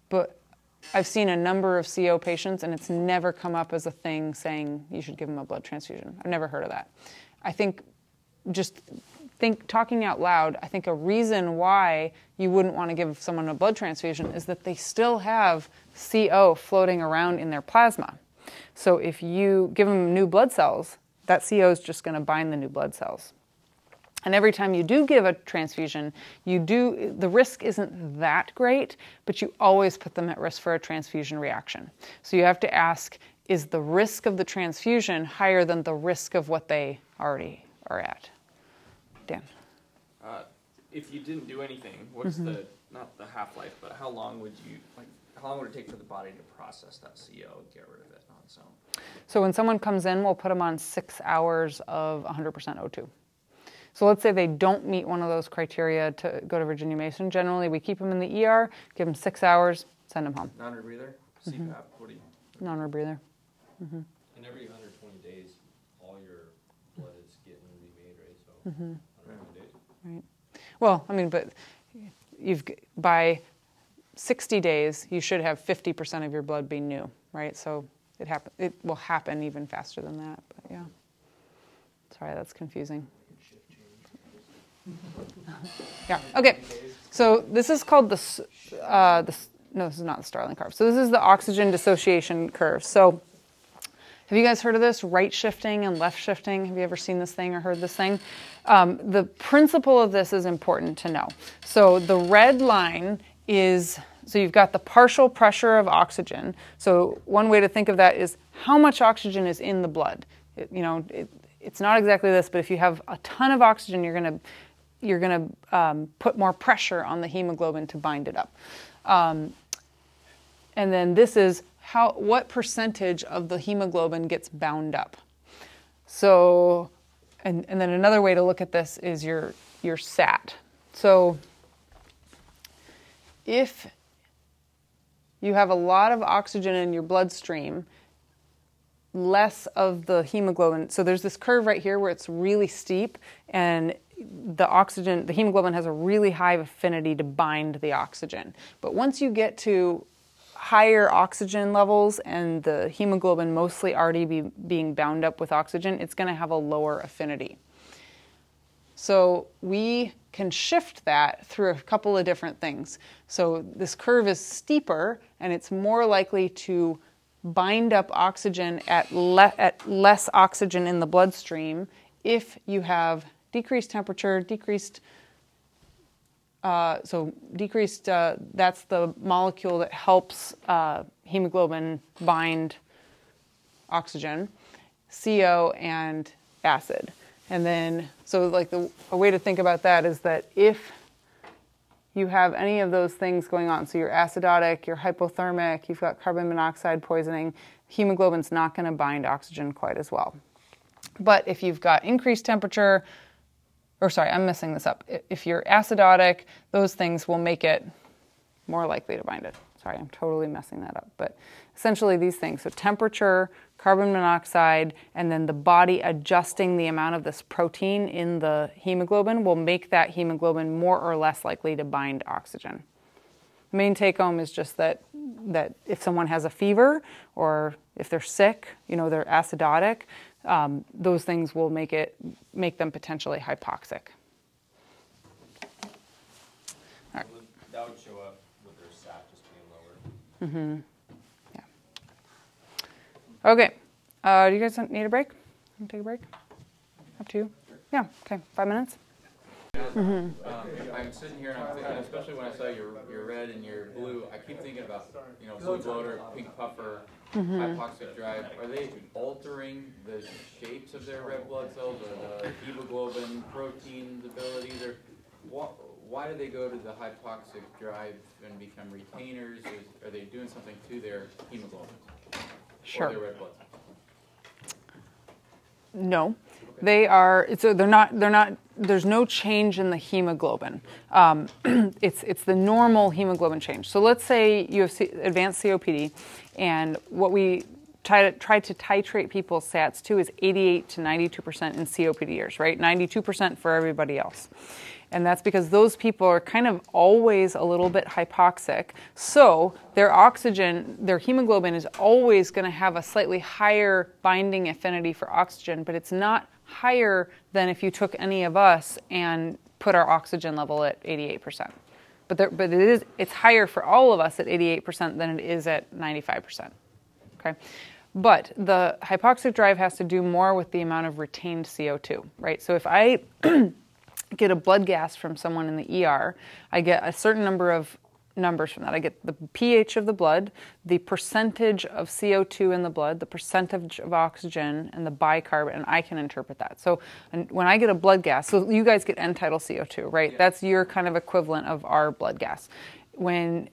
but i've seen a number of co patients and it's never come up as a thing saying you should give them a blood transfusion. I've never heard of that. I think just think talking out loud, I think a reason why you wouldn't want to give someone a blood transfusion is that they still have CO floating around in their plasma. So if you give them new blood cells, that CO is just going to bind the new blood cells. And every time you do give a transfusion, you do the risk isn't that great, but you always put them at risk for a transfusion reaction. So you have to ask is the risk of the transfusion higher than the risk of what they already are at? Dan. Uh, if you didn't do anything, what's Mm-hmm. the not the half life, but how long would you like? How long would it take for the body to process that CO and get rid of it on its own? So when someone comes in, we'll put them on six hours of 100% O2. So let's say they don't meet one of those criteria to go to Virginia Mason. Generally, we keep them in the ER, give them six hours, send them home. Non-rebreather, CPAP. Mm-hmm. What do you? Non-rebreather. And every 120 days, all your blood is getting remade, right? So 120 days. Well, I mean, but you've by 60 days, you should have 50% of your blood be new, right? So it happen, it will happen even faster than that. But yeah. Sorry, that's confusing. Yeah. Okay. So this is called the, uh, the no, this is not the Starling curve. So this is the oxygen dissociation curve. So have you guys heard of this? Right shifting and left shifting. Have you ever seen this thing or heard this thing? Um, the principle of this is important to know. So the red line is so you've got the partial pressure of oxygen. So one way to think of that is how much oxygen is in the blood. It, you know, it, it's not exactly this, but if you have a ton of oxygen, you're going to you're going to um, put more pressure on the hemoglobin to bind it up. Um, and then this is how what percentage of the hemoglobin gets bound up. So, and, and then another way to look at this is your your SAT. So, if you have a lot of oxygen in your bloodstream, less of the hemoglobin. So there's this curve right here where it's really steep, and the oxygen, the hemoglobin has a really high affinity to bind the oxygen. But once you get to higher oxygen levels and the hemoglobin mostly already be, being bound up with oxygen, it's going to have a lower affinity. So we can shift that through a couple of different things. So this curve is steeper and it's more likely to bind up oxygen at, le- at less oxygen in the bloodstream if you have decreased temperature, decreased uh, so decreased, uh, that's the molecule that helps uh, hemoglobin bind oxygen, CO, and acid. And then, so like the a way to think about that is that if you have any of those things going on, so you're acidotic, you're hypothermic, you've got carbon monoxide poisoning, hemoglobin's not going to bind oxygen quite as well. But if you've got increased temperature, or sorry, I'm messing this up. If you're acidotic, those things will make it more likely to bind it. Sorry, I'm totally messing that up. But essentially, these things so temperature, carbon monoxide, and then the body adjusting the amount of this protein in the hemoglobin will make that hemoglobin more or less likely to bind oxygen. The Main take home is just that that if someone has a fever or if they're sick, you know, they're acidotic, um, those things will make it make them potentially hypoxic. That would show up with their just being lower. Okay. Uh, do you guys need a break? Take a break? Up to you. Yeah. Okay. Five minutes. Um, I'm sitting here and I'm thinking, especially when I saw your, your red and your blue, I keep thinking about, you know, blue bloater, pink puffer, hypoxic drive. Are they altering the shapes of their red blood cells or the hemoglobin protein's abilities or why, why do they go to the hypoxic drive and become retainers? Is, are they doing something to their hemoglobin? Sure. Or they're red blood cells? No, they are. So they're not. They're not. There's no change in the hemoglobin. Um, it's it's the normal hemoglobin change. So let's say you have C- advanced COPD, and what we try to try to titrate people's SATs to is 88 to 92 percent in COPDers, right? 92 percent for everybody else. And that's because those people are kind of always a little bit hypoxic. So their oxygen, their hemoglobin is always going to have a slightly higher binding affinity for oxygen, but it's not higher than if you took any of us and put our oxygen level at 88%. But, there, but it is, it's higher for all of us at 88% than it is at 95%. Okay? But the hypoxic drive has to do more with the amount of retained CO2, right? So if I get a blood gas from someone in the ER, I get a certain number of numbers from that. I get the pH of the blood, the percentage of CO2 in the blood, the percentage of oxygen, and the bicarb, and I can interpret that. So when I get a blood gas, so you guys get end-tidal CO2, right? That's your kind of equivalent of our blood gas. When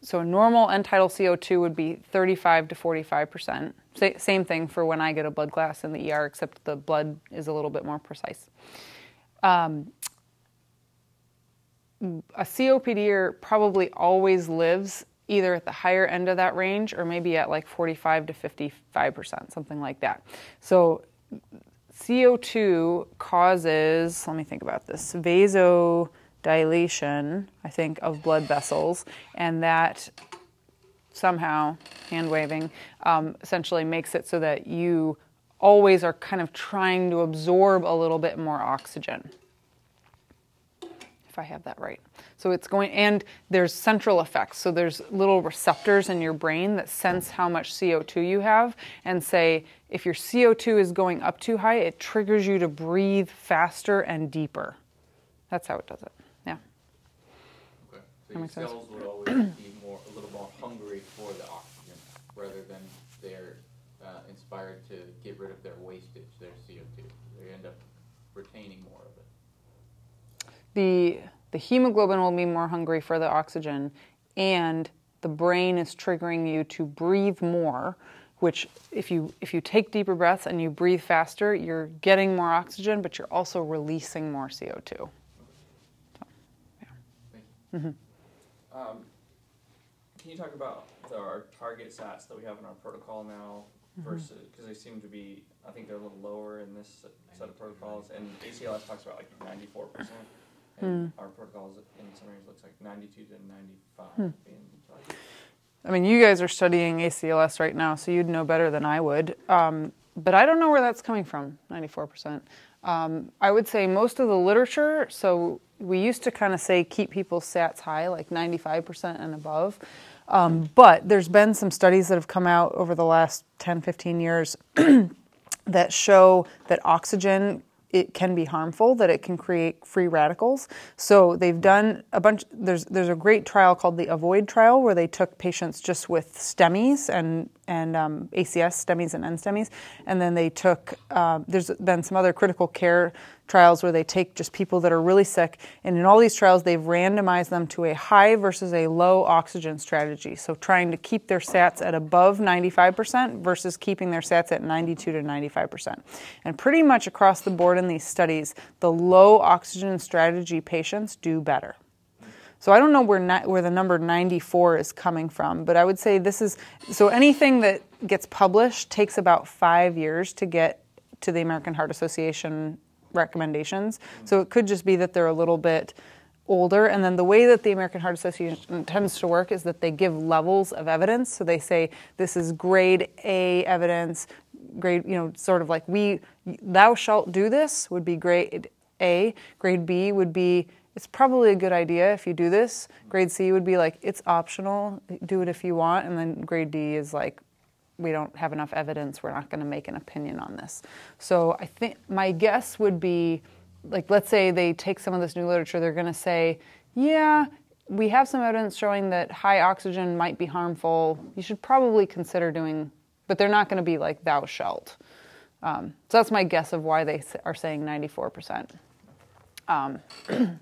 so normal end-tidal CO2 would be 35 to 45 percent. Same thing for when I get a blood gas in the ER, except the blood is a little bit more precise. Um, a COPDer probably always lives either at the higher end of that range or maybe at like 45 to 55%, something like that. So CO2 causes, let me think about this, vasodilation, I think, of blood vessels, and that somehow, hand waving, um, essentially makes it so that you always are kind of trying to absorb a little bit more oxygen. If I have that right. So it's going, and there's central effects. So there's little receptors in your brain that sense how much CO2 you have and say, if your CO2 is going up too high, it triggers you to breathe faster and deeper. That's how it does it. Yeah. Okay. That So your makes sense. cells would always be more, a little more hungry for the oxygen, rather than they're uh, inspired to get rid of their wastage, their CO2. They end up retaining more of it. The the hemoglobin will be more hungry for the oxygen and the brain is triggering you to breathe more which if you if you take deeper breaths and you breathe faster you're getting more oxygen but you're also releasing more co2 Um, can you talk about the, our target sats that we have in our protocol now versus because they seem to be I think they're a little lower in this set of protocols and ACLS talks about like 94 and our protocols in some areas looks like 92 to 95 being i mean you guys are studying acls right now so you'd know better than i would. Um, but i don't know where that's coming from 94% um, i would say most of the literature so we used to kind of say keep people's sats high like 95% and above. Um, but there's been some studies that have come out over the last 10, 15 years that show that oxygen it can be harmful, that it can create free radicals. So they've done a bunch. There's there's a great trial called the Avoid trial where they took patients just with STEMIs and and um, ACS STEMIs and NSTEMIs, and then they took. Uh, there's been some other critical care trials where they take just people that are really sick, and in all these trials they've randomized them to a high versus a low oxygen strategy. So trying to keep their SATs at above 95% versus keeping their SATs at 92 to 95%. And pretty much across the board in these studies, the low oxygen strategy patients do better. So I don't know where ni- where the number 94 is coming from, but I would say this is so anything that gets published takes about 5 years to get to the American Heart Association recommendations. So it could just be that they're a little bit older and then the way that the American Heart Association tends to work is that they give levels of evidence. So they say this is grade A evidence, grade, you know, sort of like we thou shalt do this would be grade A, grade B would be it's probably a good idea if you do this. Grade C would be like it's optional, do it if you want, and then grade D is like we don't have enough evidence, we're not going to make an opinion on this. So I think my guess would be like let's say they take some of this new literature, they're going to say, yeah, we have some evidence showing that high oxygen might be harmful. You should probably consider doing, but they're not going to be like thou shalt. Um, so that's my guess of why they are saying 94%. Um,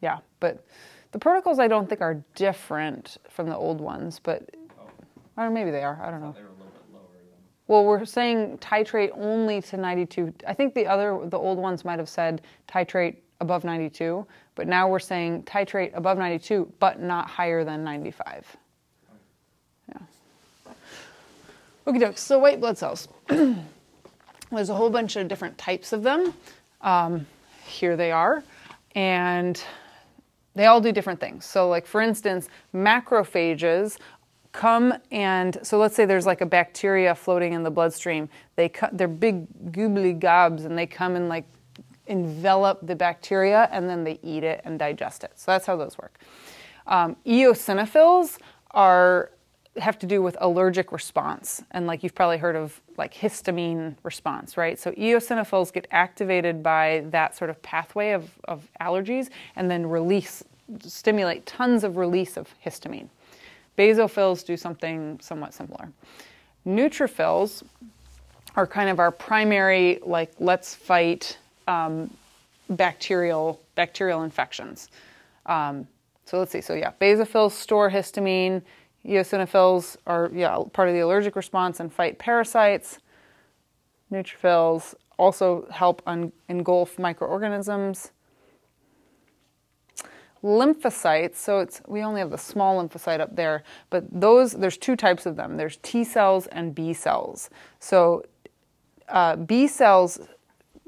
yeah, but the protocols I don't think are different from the old ones, but Oh, or maybe they are. I don't I know. they were a little bit lower. Well, we're saying titrate only to 92. I think the other, the old ones might have said titrate above 92, but now we're saying titrate above 92, but not higher than 95. Yeah. Okay, doke. So white blood cells. There's a whole bunch of different types of them. Um, here they are, and they all do different things. So, like for instance, macrophages come and so let's say there's like a bacteria floating in the bloodstream. They cut they're big goobly gobs and they come and like envelop the bacteria and then they eat it and digest it. So that's how those work. Um, eosinophils are have to do with allergic response and like you've probably heard of like histamine response right so eosinophils get activated by that sort of pathway of, of allergies and then release stimulate tons of release of histamine basophils do something somewhat similar neutrophils are kind of our primary like let's fight um, bacterial bacterial infections um, so let's see so yeah basophils store histamine Eosinophils are yeah, part of the allergic response and fight parasites. Neutrophils also help un- engulf microorganisms. Lymphocytes, so it's we only have the small lymphocyte up there, but those there's two types of them. There's T cells and B cells. So uh, B cells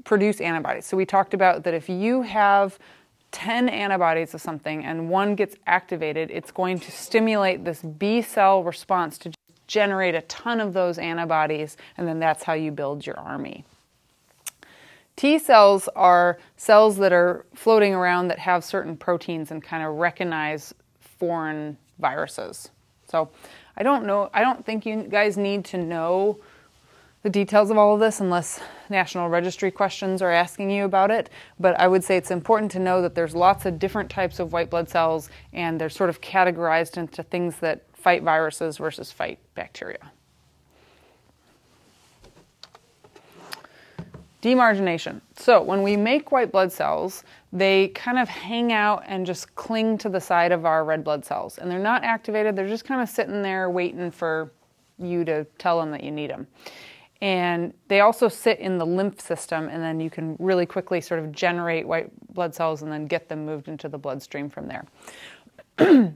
produce antibodies. So we talked about that if you have 10 antibodies of something and one gets activated, it's going to stimulate this B cell response to generate a ton of those antibodies, and then that's how you build your army. T cells are cells that are floating around that have certain proteins and kind of recognize foreign viruses. So I don't know, I don't think you guys need to know the details of all of this unless National Registry questions are asking you about it. But I would say it's important to know that there's lots of different types of white blood cells and they're sort of categorized into things that fight viruses versus fight bacteria. Demargination. So when we make white blood cells, they kind of hang out and just cling to the side of our red blood cells. And they're not activated, they're just kind of sitting there waiting for you to tell them that you need them. And they also sit in the lymph system, and then you can really quickly sort of generate white blood cells and then get them moved into the bloodstream from there.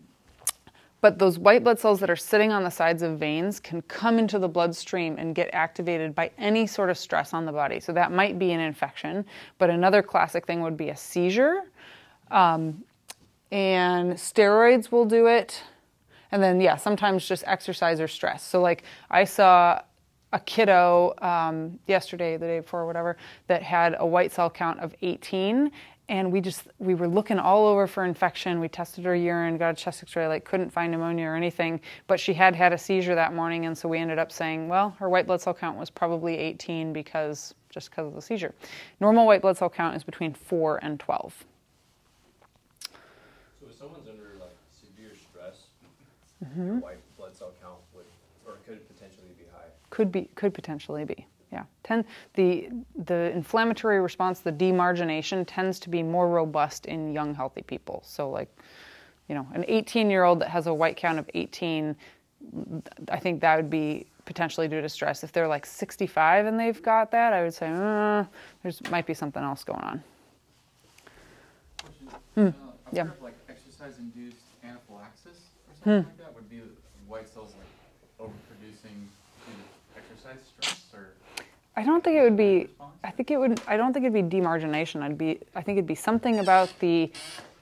but those white blood cells that are sitting on the sides of veins can come into the bloodstream and get activated by any sort of stress on the body. So that might be an infection, but another classic thing would be a seizure. Um, and steroids will do it. And then, yeah, sometimes just exercise or stress. So, like, I saw a kiddo um, yesterday, the day before, whatever, that had a white cell count of 18, and we just we were looking all over for infection. We tested her urine, got a chest X-ray, like couldn't find pneumonia or anything, but she had had a seizure that morning, and so we ended up saying, well, her white blood cell count was probably 18 because just because of the seizure. Normal white blood cell count is between four and 12. So if someone's under like severe stress, mm-hmm. white blood cell count would or could potentially be high? could be could potentially be. Yeah. Ten, the the inflammatory response, the demargination tends to be more robust in young healthy people. So like, you know, an 18 year old that has a white count of 18, I think that would be potentially due to stress. If they're like 65 and they've got that, I would say uh, there's might be something else going on. Hmm. Uh, yeah. Like exercise-induced anaphylaxis or something hmm. like that would be white cells like overproducing exercise stress or? I don't think it would be. I think it would. I don't think it'd be demargination. I'd be. I think it'd be something about the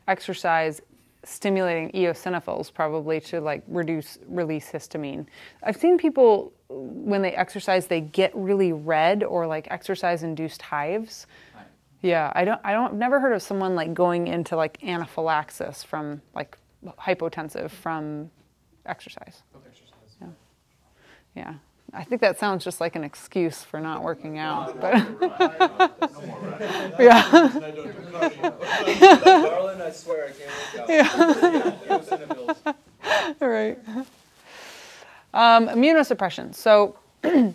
exercise stimulating eosinophils probably to like reduce release histamine. I've seen people when they exercise they get really red or like exercise induced hives. Right. Yeah, I don't I don't I've never heard of someone like going into like anaphylaxis from like hypotensive from exercise. exercise. Yeah. Yeah. I think that sounds just like an excuse for not working out, but yeah. Darling, I swear I can't work out. Yeah. right. Um, immunosuppression. So.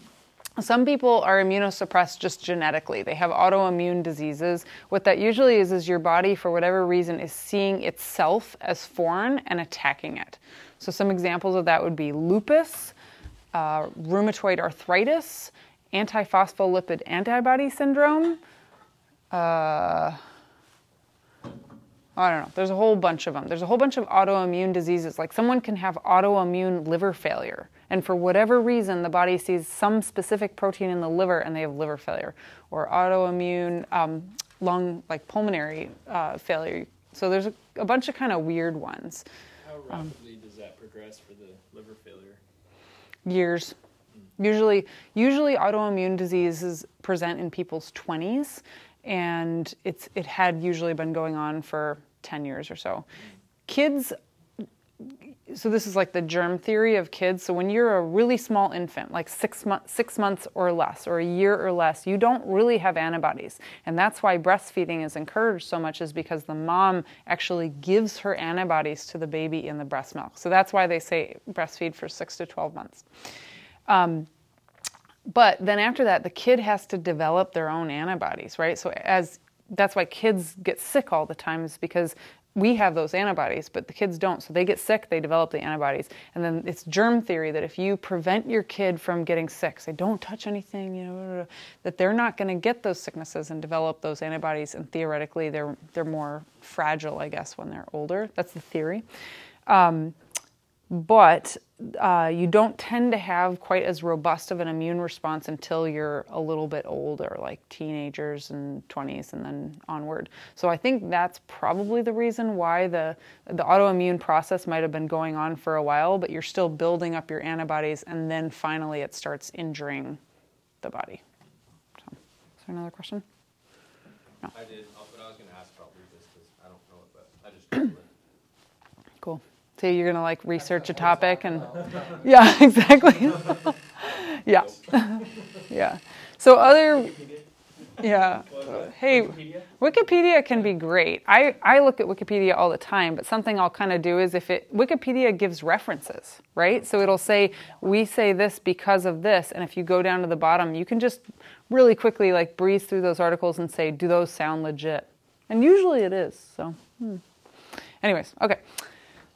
Some people are immunosuppressed just genetically. They have autoimmune diseases. What that usually is is your body, for whatever reason, is seeing itself as foreign and attacking it. So, some examples of that would be lupus, uh, rheumatoid arthritis, antiphospholipid antibody syndrome. Uh, I don't know. There's a whole bunch of them. There's a whole bunch of autoimmune diseases. Like someone can have autoimmune liver failure, and for whatever reason, the body sees some specific protein in the liver and they have liver failure, or autoimmune um, lung, like pulmonary uh, failure. So there's a, a bunch of kind of weird ones. How rapidly does that progress for the? Years. Usually, usually autoimmune diseases present in people's 20s, and it's it had usually been going on for 10 years or so. Kids so this is like the germ theory of kids. So when you're a really small infant, like six months, six months or less, or a year or less, you don't really have antibodies, and that's why breastfeeding is encouraged so much. Is because the mom actually gives her antibodies to the baby in the breast milk. So that's why they say breastfeed for six to 12 months. Um, but then after that, the kid has to develop their own antibodies, right? So as that's why kids get sick all the time is because we have those antibodies, but the kids don't. So they get sick, they develop the antibodies. And then it's germ theory that if you prevent your kid from getting sick, say don't touch anything, you know, that they're not going to get those sicknesses and develop those antibodies. And theoretically, they're they're more fragile, I guess, when they're older. That's the theory. Um, but uh, you don't tend to have quite as robust of an immune response until you're a little bit older, like teenagers and 20s and then onward. So I think that's probably the reason why the the autoimmune process might have been going on for a while, but you're still building up your antibodies, and then finally it starts injuring the body. So, is there another question? I did, uh, but I was gonna ask about lupus, because I don't know it, but I just Googled it. Cool. So you're gonna like research a topic and yeah, exactly. yeah, yeah. So other yeah. Hey, Wikipedia? Wikipedia can be great. I, I look at Wikipedia all the time, but something I'll kind of do is if it Wikipedia gives references, right? So it'll say we say this because of this, and if you go down to the bottom, you can just really quickly like breeze through those articles and say, do those sound legit? And usually it is. So, hmm. anyways, okay.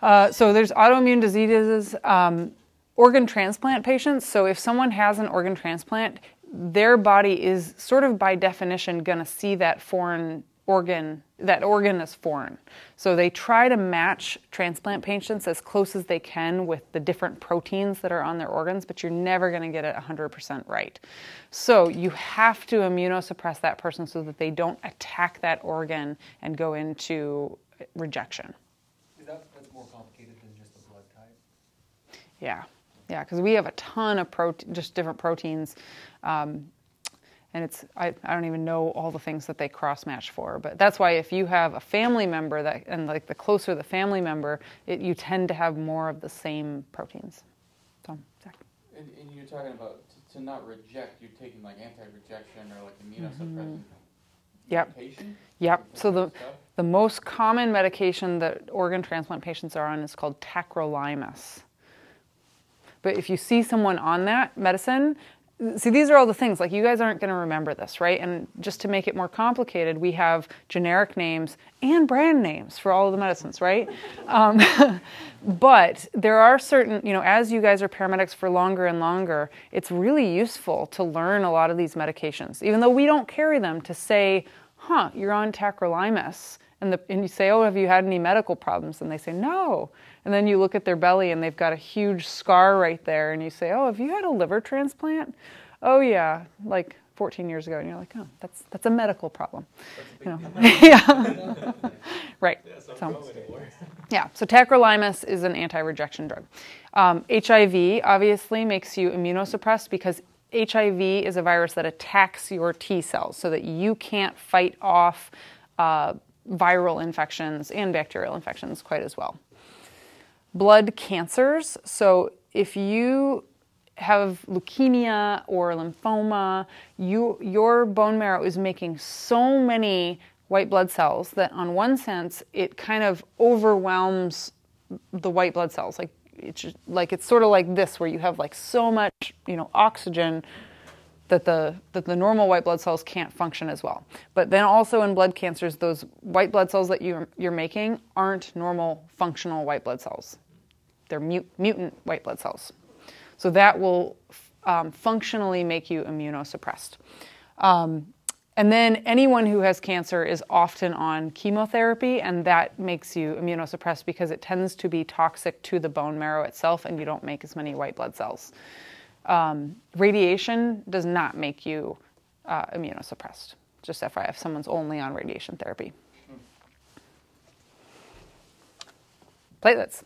Uh, so there's autoimmune diseases, um, organ transplant patients. So if someone has an organ transplant, their body is sort of by definition going to see that foreign organ that organ is foreign. So they try to match transplant patients as close as they can with the different proteins that are on their organs but you're never going to get it 100% right. So you have to immunosuppress that person so that they don't attack that organ and go into rejection Is that, that's more complicated than just the blood type? Yeah, yeah, because we have a ton of protein, just different proteins, um, and it's I, I don't even know all the things that they cross match for. But that's why if you have a family member that and like the closer the family member, it, you tend to have more of the same proteins. So, Zach. And, and you're talking about to, to not reject, you're taking like anti-rejection or like immunosuppressant Yep. medication? Yep. So the the most common medication that organ transplant patients are on is called tacrolimus. But if you see someone on that medicine, see these are all the things like you guys aren't going to remember this, right? And just to make it more complicated, we have generic names and brand names for all of the medicines, right? Um, but there are certain, you know, as you guys are paramedics for longer and longer, it's really useful to learn a lot of these medications, even though we don't carry them to say, huh, you're on tacrolimus. And, the, and you say, oh, have you had any medical problems? And they say, no. And then you look at their belly and they've got a huge scar right there. And you say, oh, have you had a liver transplant? Oh, yeah, like 14 years ago. And you're like, oh, that's, that's a medical problem. You know? yeah. right. So, yeah, so tacrolimus is an anti-rejection drug. Um, HIV obviously makes you immunosuppressed because HIV is a virus that attacks your T cells so that you can't fight off uh, viral infections and bacterial infections quite as well. Blood cancers. So if you have leukemia or lymphoma, you, your bone marrow is making so many white blood cells that, on one sense, it kind of overwhelms the white blood cells. Like it's just, like it's sort of like this, where you have like so much, you know, oxygen that the that the normal white blood cells can't function as well. But then also in blood cancers, those white blood cells that you you're making aren't normal functional white blood cells. They're mut, mutant white blood cells. So that will um, functionally make you immunosuppressed. Um, and then anyone who has cancer is often on chemotherapy, and that makes you immunosuppressed because it tends to be toxic to the bone marrow itself, and you don't make as many white blood cells. Um, radiation does not make you uh, immunosuppressed. Just FYI, if someone's only on radiation therapy. Platelets.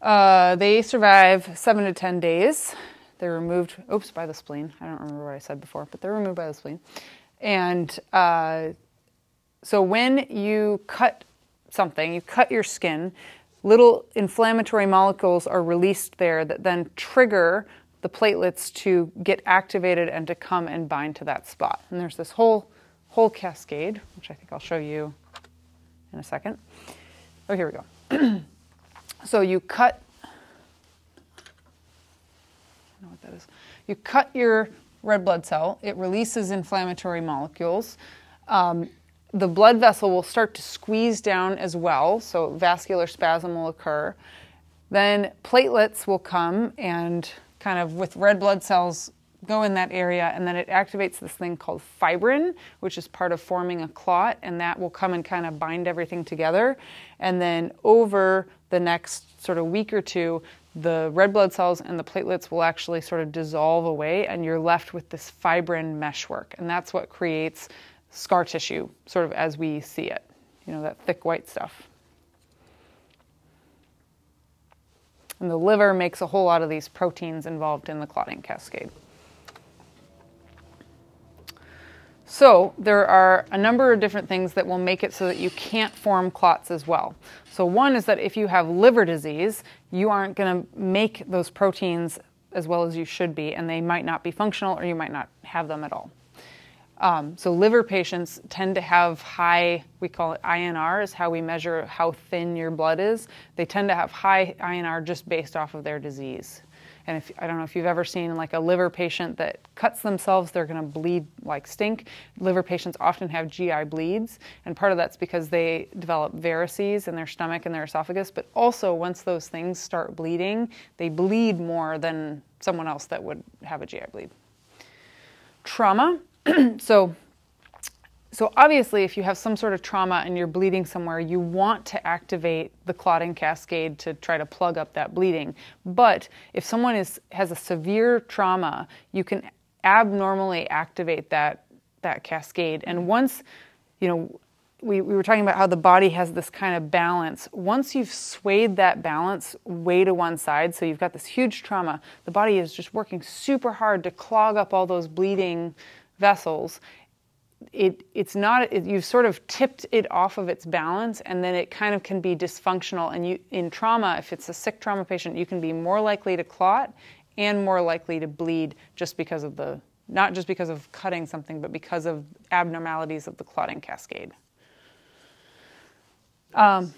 Uh, they survive seven to ten days. They're removed, oops, by the spleen. I don't remember what I said before, but they're removed by the spleen. And uh, so when you cut something, you cut your skin, little inflammatory molecules are released there that then trigger the platelets to get activated and to come and bind to that spot. And there's this whole whole cascade, which I think I'll show you in a second. Oh, here we go. so you cut I know what that is. You cut your red blood cell, it releases inflammatory molecules. Um, the blood vessel will start to squeeze down as well, so vascular spasm will occur. Then platelets will come and kind of with red blood cells go in that area, and then it activates this thing called fibrin, which is part of forming a clot, and that will come and kind of bind everything together. And then over the next sort of week or two, the red blood cells and the platelets will actually sort of dissolve away, and you're left with this fibrin meshwork. And that's what creates scar tissue, sort of as we see it, you know, that thick white stuff. And the liver makes a whole lot of these proteins involved in the clotting cascade. So, there are a number of different things that will make it so that you can't form clots as well. So, one is that if you have liver disease, you aren't going to make those proteins as well as you should be, and they might not be functional or you might not have them at all. Um, so, liver patients tend to have high, we call it INR, is how we measure how thin your blood is. They tend to have high INR just based off of their disease. And if I don't know if you've ever seen like a liver patient that cuts themselves, they're going to bleed like stink. Liver patients often have GI bleeds, and part of that's because they develop varices in their stomach and their esophagus. But also, once those things start bleeding, they bleed more than someone else that would have a GI bleed. Trauma. so so obviously if you have some sort of trauma and you're bleeding somewhere you want to activate the clotting cascade to try to plug up that bleeding. But if someone is has a severe trauma you can abnormally activate that that cascade. And once you know we, we were talking about how the body has this kind of balance. Once you've swayed that balance way to one side, so you've got this huge trauma, the body is just working super hard to clog up all those bleeding vessels it it's not it, you've sort of tipped it off of its balance and then it kind of can be dysfunctional. And you in trauma if it's a sick trauma patient you can be more likely to clot and more likely to bleed just because of the not just because of cutting something but because of abnormalities of the clotting cascade. Um,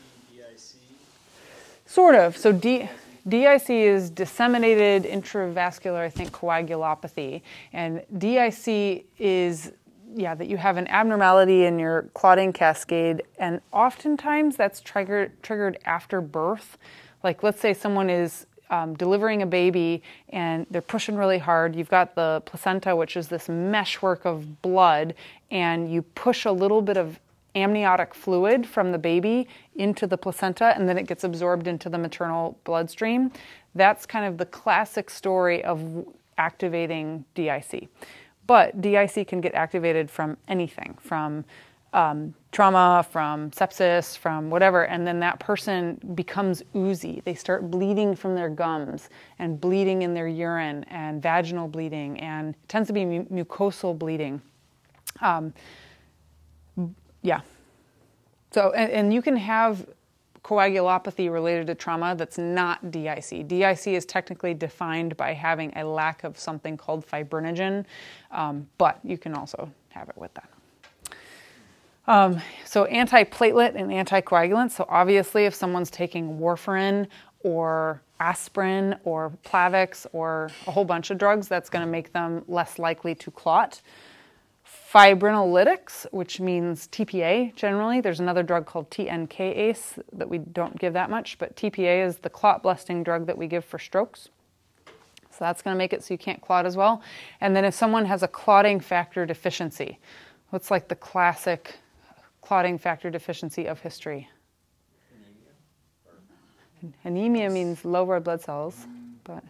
sort of. So D, DIC is disseminated intravascular, I think, coagulopathy. And DIC is yeah, that you have an abnormality in your clotting cascade, and oftentimes that's triggered triggered after birth. Like, let's say someone is um, delivering a baby and they're pushing really hard. You've got the placenta, which is this meshwork of blood, and you push a little bit of amniotic fluid from the baby into the placenta, and then it gets absorbed into the maternal bloodstream. That's kind of the classic story of activating DIC. But DIC can get activated from anything, from um, trauma, from sepsis, from whatever, and then that person becomes oozy. They start bleeding from their gums and bleeding in their urine and vaginal bleeding, and it tends to be mu- mucosal bleeding. Um, yeah. So, and, and you can have coagulopathy related to trauma that's not DIC. DIC is technically defined by having a lack of something called fibrinogen, um, but you can also have it with that. Um, so antiplatelet and anticoagulants. So obviously, if someone's taking warfarin or aspirin or Plavix or a whole bunch of drugs, that's going to make them less likely to clot. Fibrinolytics, which means TPA generally. There's another drug called TNKase that we don't give that much, but TPA is the clot busting drug that we give for strokes. So that's going to make it so you can't clot as well. And then if someone has a clotting factor deficiency, what's like the classic clotting factor deficiency of history? Anemia means low red blood cells, but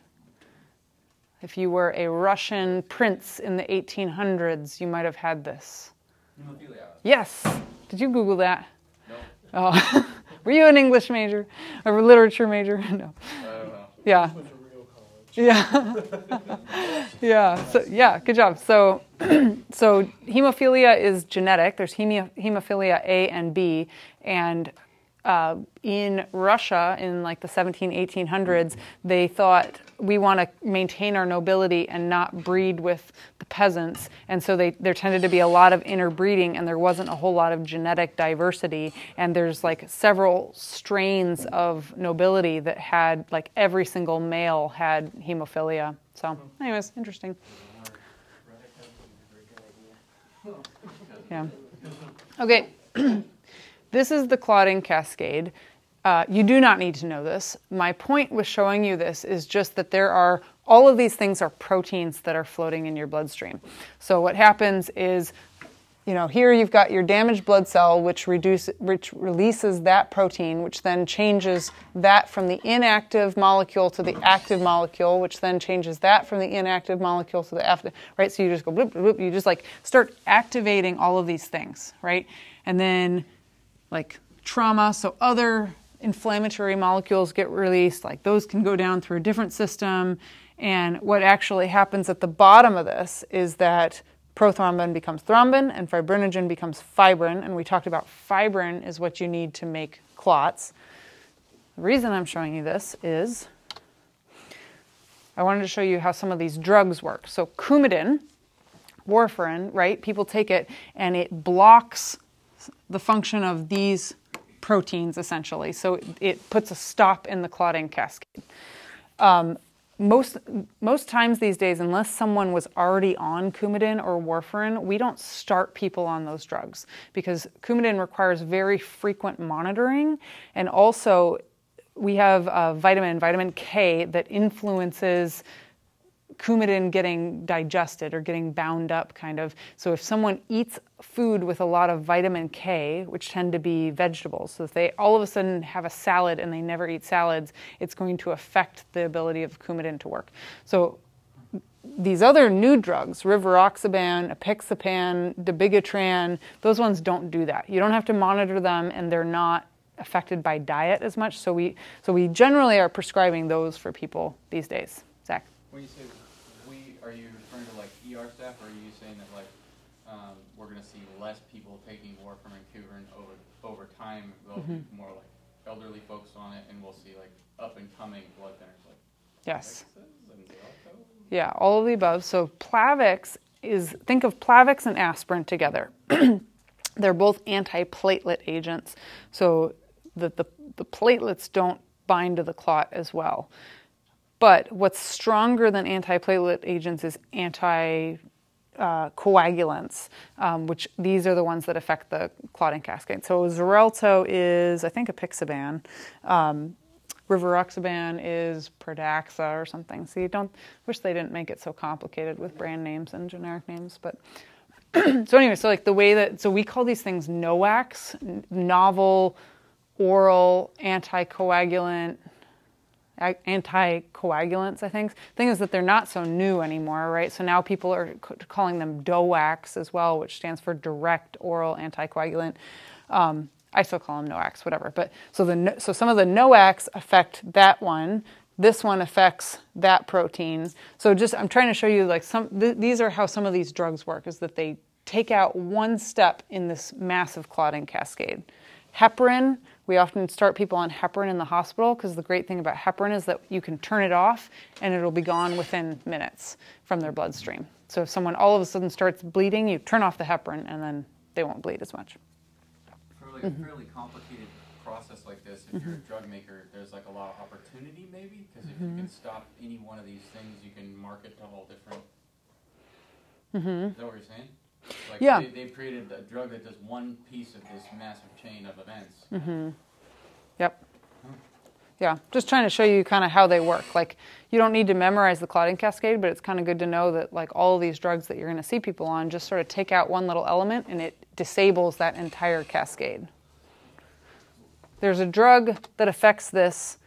if you were a Russian prince in the 1800s, you might have had this. Hemophilia. Yes. Did you Google that? No. Oh, were you an English major or a literature major? No. I don't know. Yeah. Went to Rio College. Yeah. yeah. So yeah, good job. So so hemophilia is genetic. There's heme- hemophilia A and B, and uh, in Russia in like the 17, 1800s, they thought we want to maintain our nobility and not breed with the peasants, and so they, there tended to be a lot of interbreeding, and there wasn't a whole lot of genetic diversity. And there's like several strains of nobility that had like every single male had hemophilia. So, anyways, interesting. Yeah. Okay. this is the clotting cascade. Uh, you do not need to know this. My point with showing you this is just that there are all of these things are proteins that are floating in your bloodstream. So what happens is, you know, here you've got your damaged blood cell, which reduce, which releases that protein, which then changes that from the inactive molecule to the active molecule, which then changes that from the inactive molecule to the active. Right. So you just go bloop bloop. You just like start activating all of these things, right? And then like trauma, so other inflammatory molecules get released, like those can go down through a different system. And what actually happens at the bottom of this is that prothrombin becomes thrombin and fibrinogen becomes fibrin. And we talked about fibrin is what you need to make clots. The reason I'm showing you this is I wanted to show you how some of these drugs work. So, Coumadin, warfarin, right? People take it and it blocks the function of these proteins essentially. So it puts a stop in the clotting cascade. Um, most most times these days, unless someone was already on Coumadin or warfarin, we don't start people on those drugs because Coumadin requires very frequent monitoring, and also we have a vitamin, vitamin K, that influences coumadin getting digested or getting bound up, kind of. So if someone eats food with a lot of vitamin K, which tend to be vegetables, so if they all of a sudden have a salad and they never eat salads, it's going to affect the ability of coumadin to work. So these other new drugs, rivaroxaban, apixaban, dabigatran, those ones don't do that. You don't have to monitor them, and they're not affected by diet as much. So we so we generally are prescribing those for people these days. Zach. When you say we, are you referring to like ER staff, or are you saying that like, um, we're gonna see less people taking warfarin and over, over time? There'll be more like elderly folks on it, and we'll see like up and coming blood thinners like Yes. Yeah, all of the above. So Plavix is think of Plavix and aspirin together. They're both antiplatelet agents, so the, the, the platelets don't bind to the clot as well. But what's stronger than antiplatelet agents is anti uh, coagulants, um, which these are the ones that affect the clotting cascade. So Xarelto is, I think, apixaban. Um, Rivaroxaban is Pradaxa or something. So you don't wish they didn't make it so complicated with brand names and generic names, but so anyway, so like the way that so we call these things NOACs, novel oral anticoagulant anticoagulants, I think. Thing is that they're not so new anymore, right? So now people are calling them DOACs as well, which stands for direct oral anticoagulant. Um, I still call them NOACs, whatever. But so the so some of the NOACs affect that one. This one affects that protein. So just I'm trying to show you like some th- these are how some of these drugs work is that they take out one step in this massive clotting cascade. Heparin, we often start people on heparin in the hospital because the great thing about heparin is that you can turn it off and it'll be gone within minutes from their bloodstream. So if someone all of a sudden starts bleeding, you turn off the heparin and then they won't bleed as much. For like a fairly complicated process like this, if you're a mm-hmm. drug maker, there's like a lot of opportunity maybe, because if you can mm-hmm. stop any one of these things, you can market to all different. Mm-hmm. Is that what you're saying? Like Yeah. they, they've created a drug that does one piece of this massive chain of events. Mm-hmm. Yep. Yeah, just trying to show you kind of how they work. Like, you don't need to memorize the clotting cascade, but it's kind of good to know that, like, all of these drugs that you're going to see people on just sort of take out one little element and it disables that entire cascade. There's a drug that affects this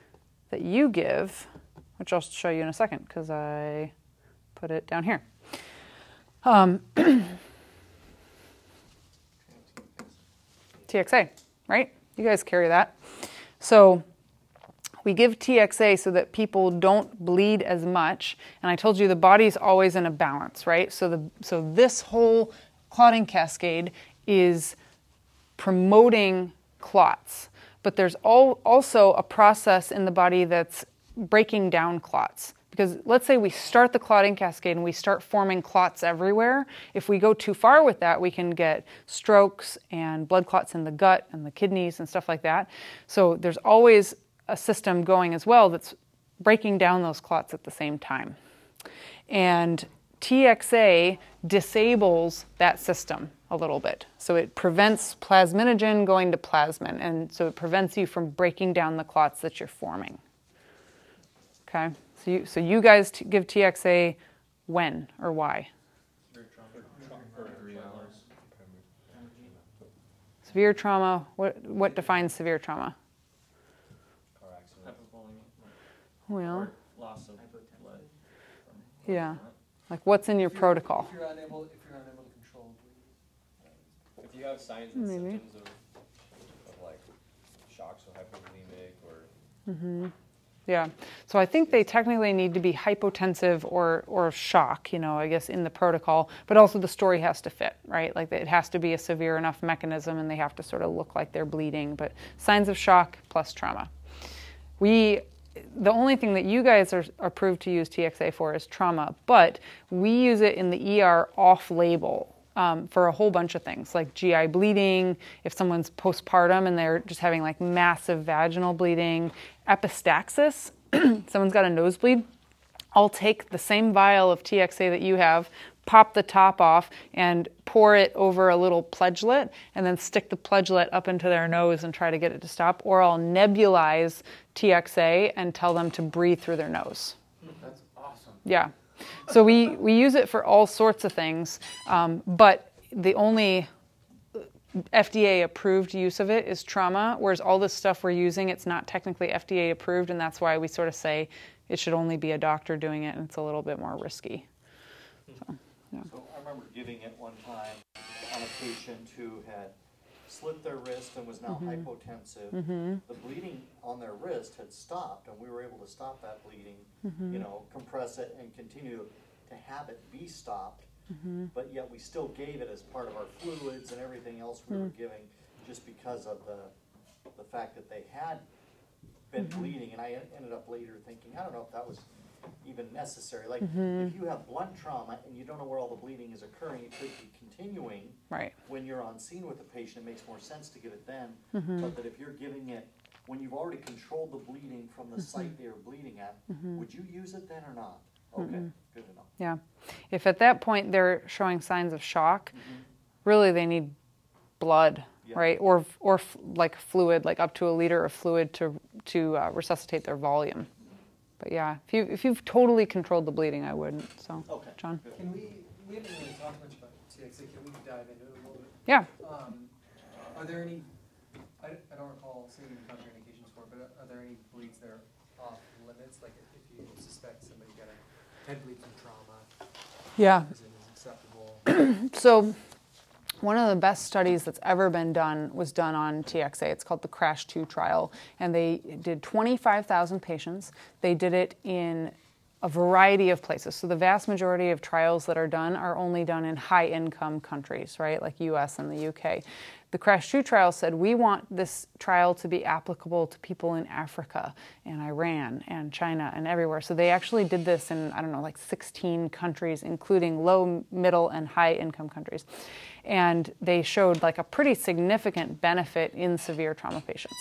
that you give, which I'll show you in a second because I put it down here. Um, TXA, right? You guys carry that. So we give TXA so that people don't bleed as much. And I told you the body's always in a balance, right? So the so this whole clotting cascade is promoting clots. But there's all, also a process in the body that's breaking down clots. Because let's say we start the clotting cascade and we start forming clots everywhere. If we go too far with that, we can get strokes and blood clots in the gut and the kidneys and stuff like that. So there's always a system going as well that's breaking down those clots at the same time. And TXA disables that system a little bit. So it prevents plasminogen going to plasmin, and so it prevents you from breaking down the clots that you're forming. Okay, so you, so you guys t- give TXA when or why? Severe trauma. What what defines severe trauma? Car accident. Well, loss of blood. yeah. Like what's in your If protocol? If you're unable, if you're unable to control bleeding. If you have signs and Maybe. symptoms of, of like shocks or hypovolemic or mm-hmm. Yeah. So I think they technically need to be hypotensive or or shock, you know, I guess in the protocol, but also the story has to fit, right? Like it has to be a severe enough mechanism and they have to sort of look like they're bleeding, but signs of shock plus trauma. We the only thing that you guys are approved to use TXA for is trauma, but we use it in the ER off label um, for a whole bunch of things like GI bleeding, if someone's postpartum and they're just having like massive vaginal bleeding, epistaxis, someone's got a nosebleed. I'll take the same vial of TXA that you have, pop the top off, and pour it over a little pledgelet, and then stick the pledgelet up into their nose and try to get it to stop. Or I'll nebulize TXA and tell them to breathe through their nose. That's awesome. Yeah. So we, we use it for all sorts of things, um, but the only FDA approved use of it is trauma, whereas all this stuff we're using, it's not technically FDA approved, and that's why we sort of say it should only be a doctor doing it, and it's a little bit more risky. So, yeah. So I remember giving it one time on a patient who had slit their wrist and was now mm-hmm. hypotensive. Mm-hmm. The bleeding on their wrist had stopped, and we were able to stop that bleeding, you mm-hmm. know, compress it and continue to have it be stopped. Mm-hmm. But yet we still gave it as part of our fluids and everything else we were mm. giving, just because of the, the fact that they had been mm-hmm. bleeding. And I ended up later thinking, I don't know if that was even necessary. Like, mm-hmm. if you have blunt trauma and you don't know where all the bleeding is occurring, it could be continuing Right. when you're on scene with the patient, it makes more sense to give it then. Mm-hmm. But that if you're giving it, when you've already controlled the bleeding from Mm-hmm. the site they were bleeding at, would you use it then or not? Okay, good to know. Yeah. If at that point they're showing signs of shock, really they need blood, Yeah. right? Or or f- like fluid, like up to a liter of fluid to to uh, resuscitate their volume. But yeah, if you if you've totally controlled the bleeding, I wouldn't. So, Okay. John. good. Can we, we haven't really talked much about TXA, can we dive into it a little bit? Yeah. Um, are there any, I, I don't recall seeing any contraindications for it, but are there any bleeds that are off limits? Like if if you suspect somebody got a head bleed from trauma, Yeah. is it acceptable? So, one of the best studies that's ever been done was done on TXA. It's called the CRASH 2 trial. And they did 25,000 patients. They did it in a variety of places. So, the vast majority of trials that are done are only done in high income countries, right? Like US and the UK. The CRASH 2 trial said we want this trial to be applicable to people in Africa and Iran and China and everywhere. So they actually did this in, I don't know, like 16 countries, including low, middle, and high income countries. And they showed like a pretty significant benefit in severe trauma patients.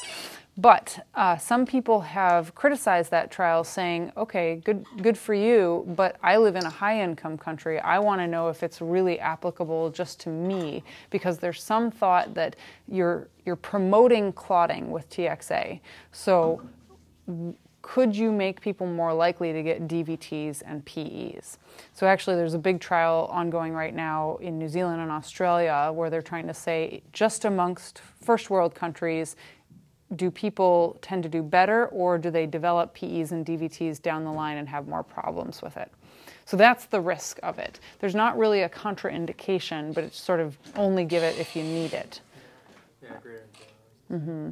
But uh, some people have criticized that trial, saying, "Okay, good, good for you, but I live in a high-income country. I want to know if it's really applicable just to me, because there's some thought that you're you're promoting clotting with TXA. So, could you make people more likely to get DVTs and PEs? So, actually, there's a big trial ongoing right now in New Zealand and Australia where they're trying to say just amongst first world countries do people tend to do better or do they develop PEs and DVTs down the line and have more problems with it? So that's the risk of it. There's not really a contraindication, but it's sort of only give it if you need it. Yeah, greater Mm-hmm.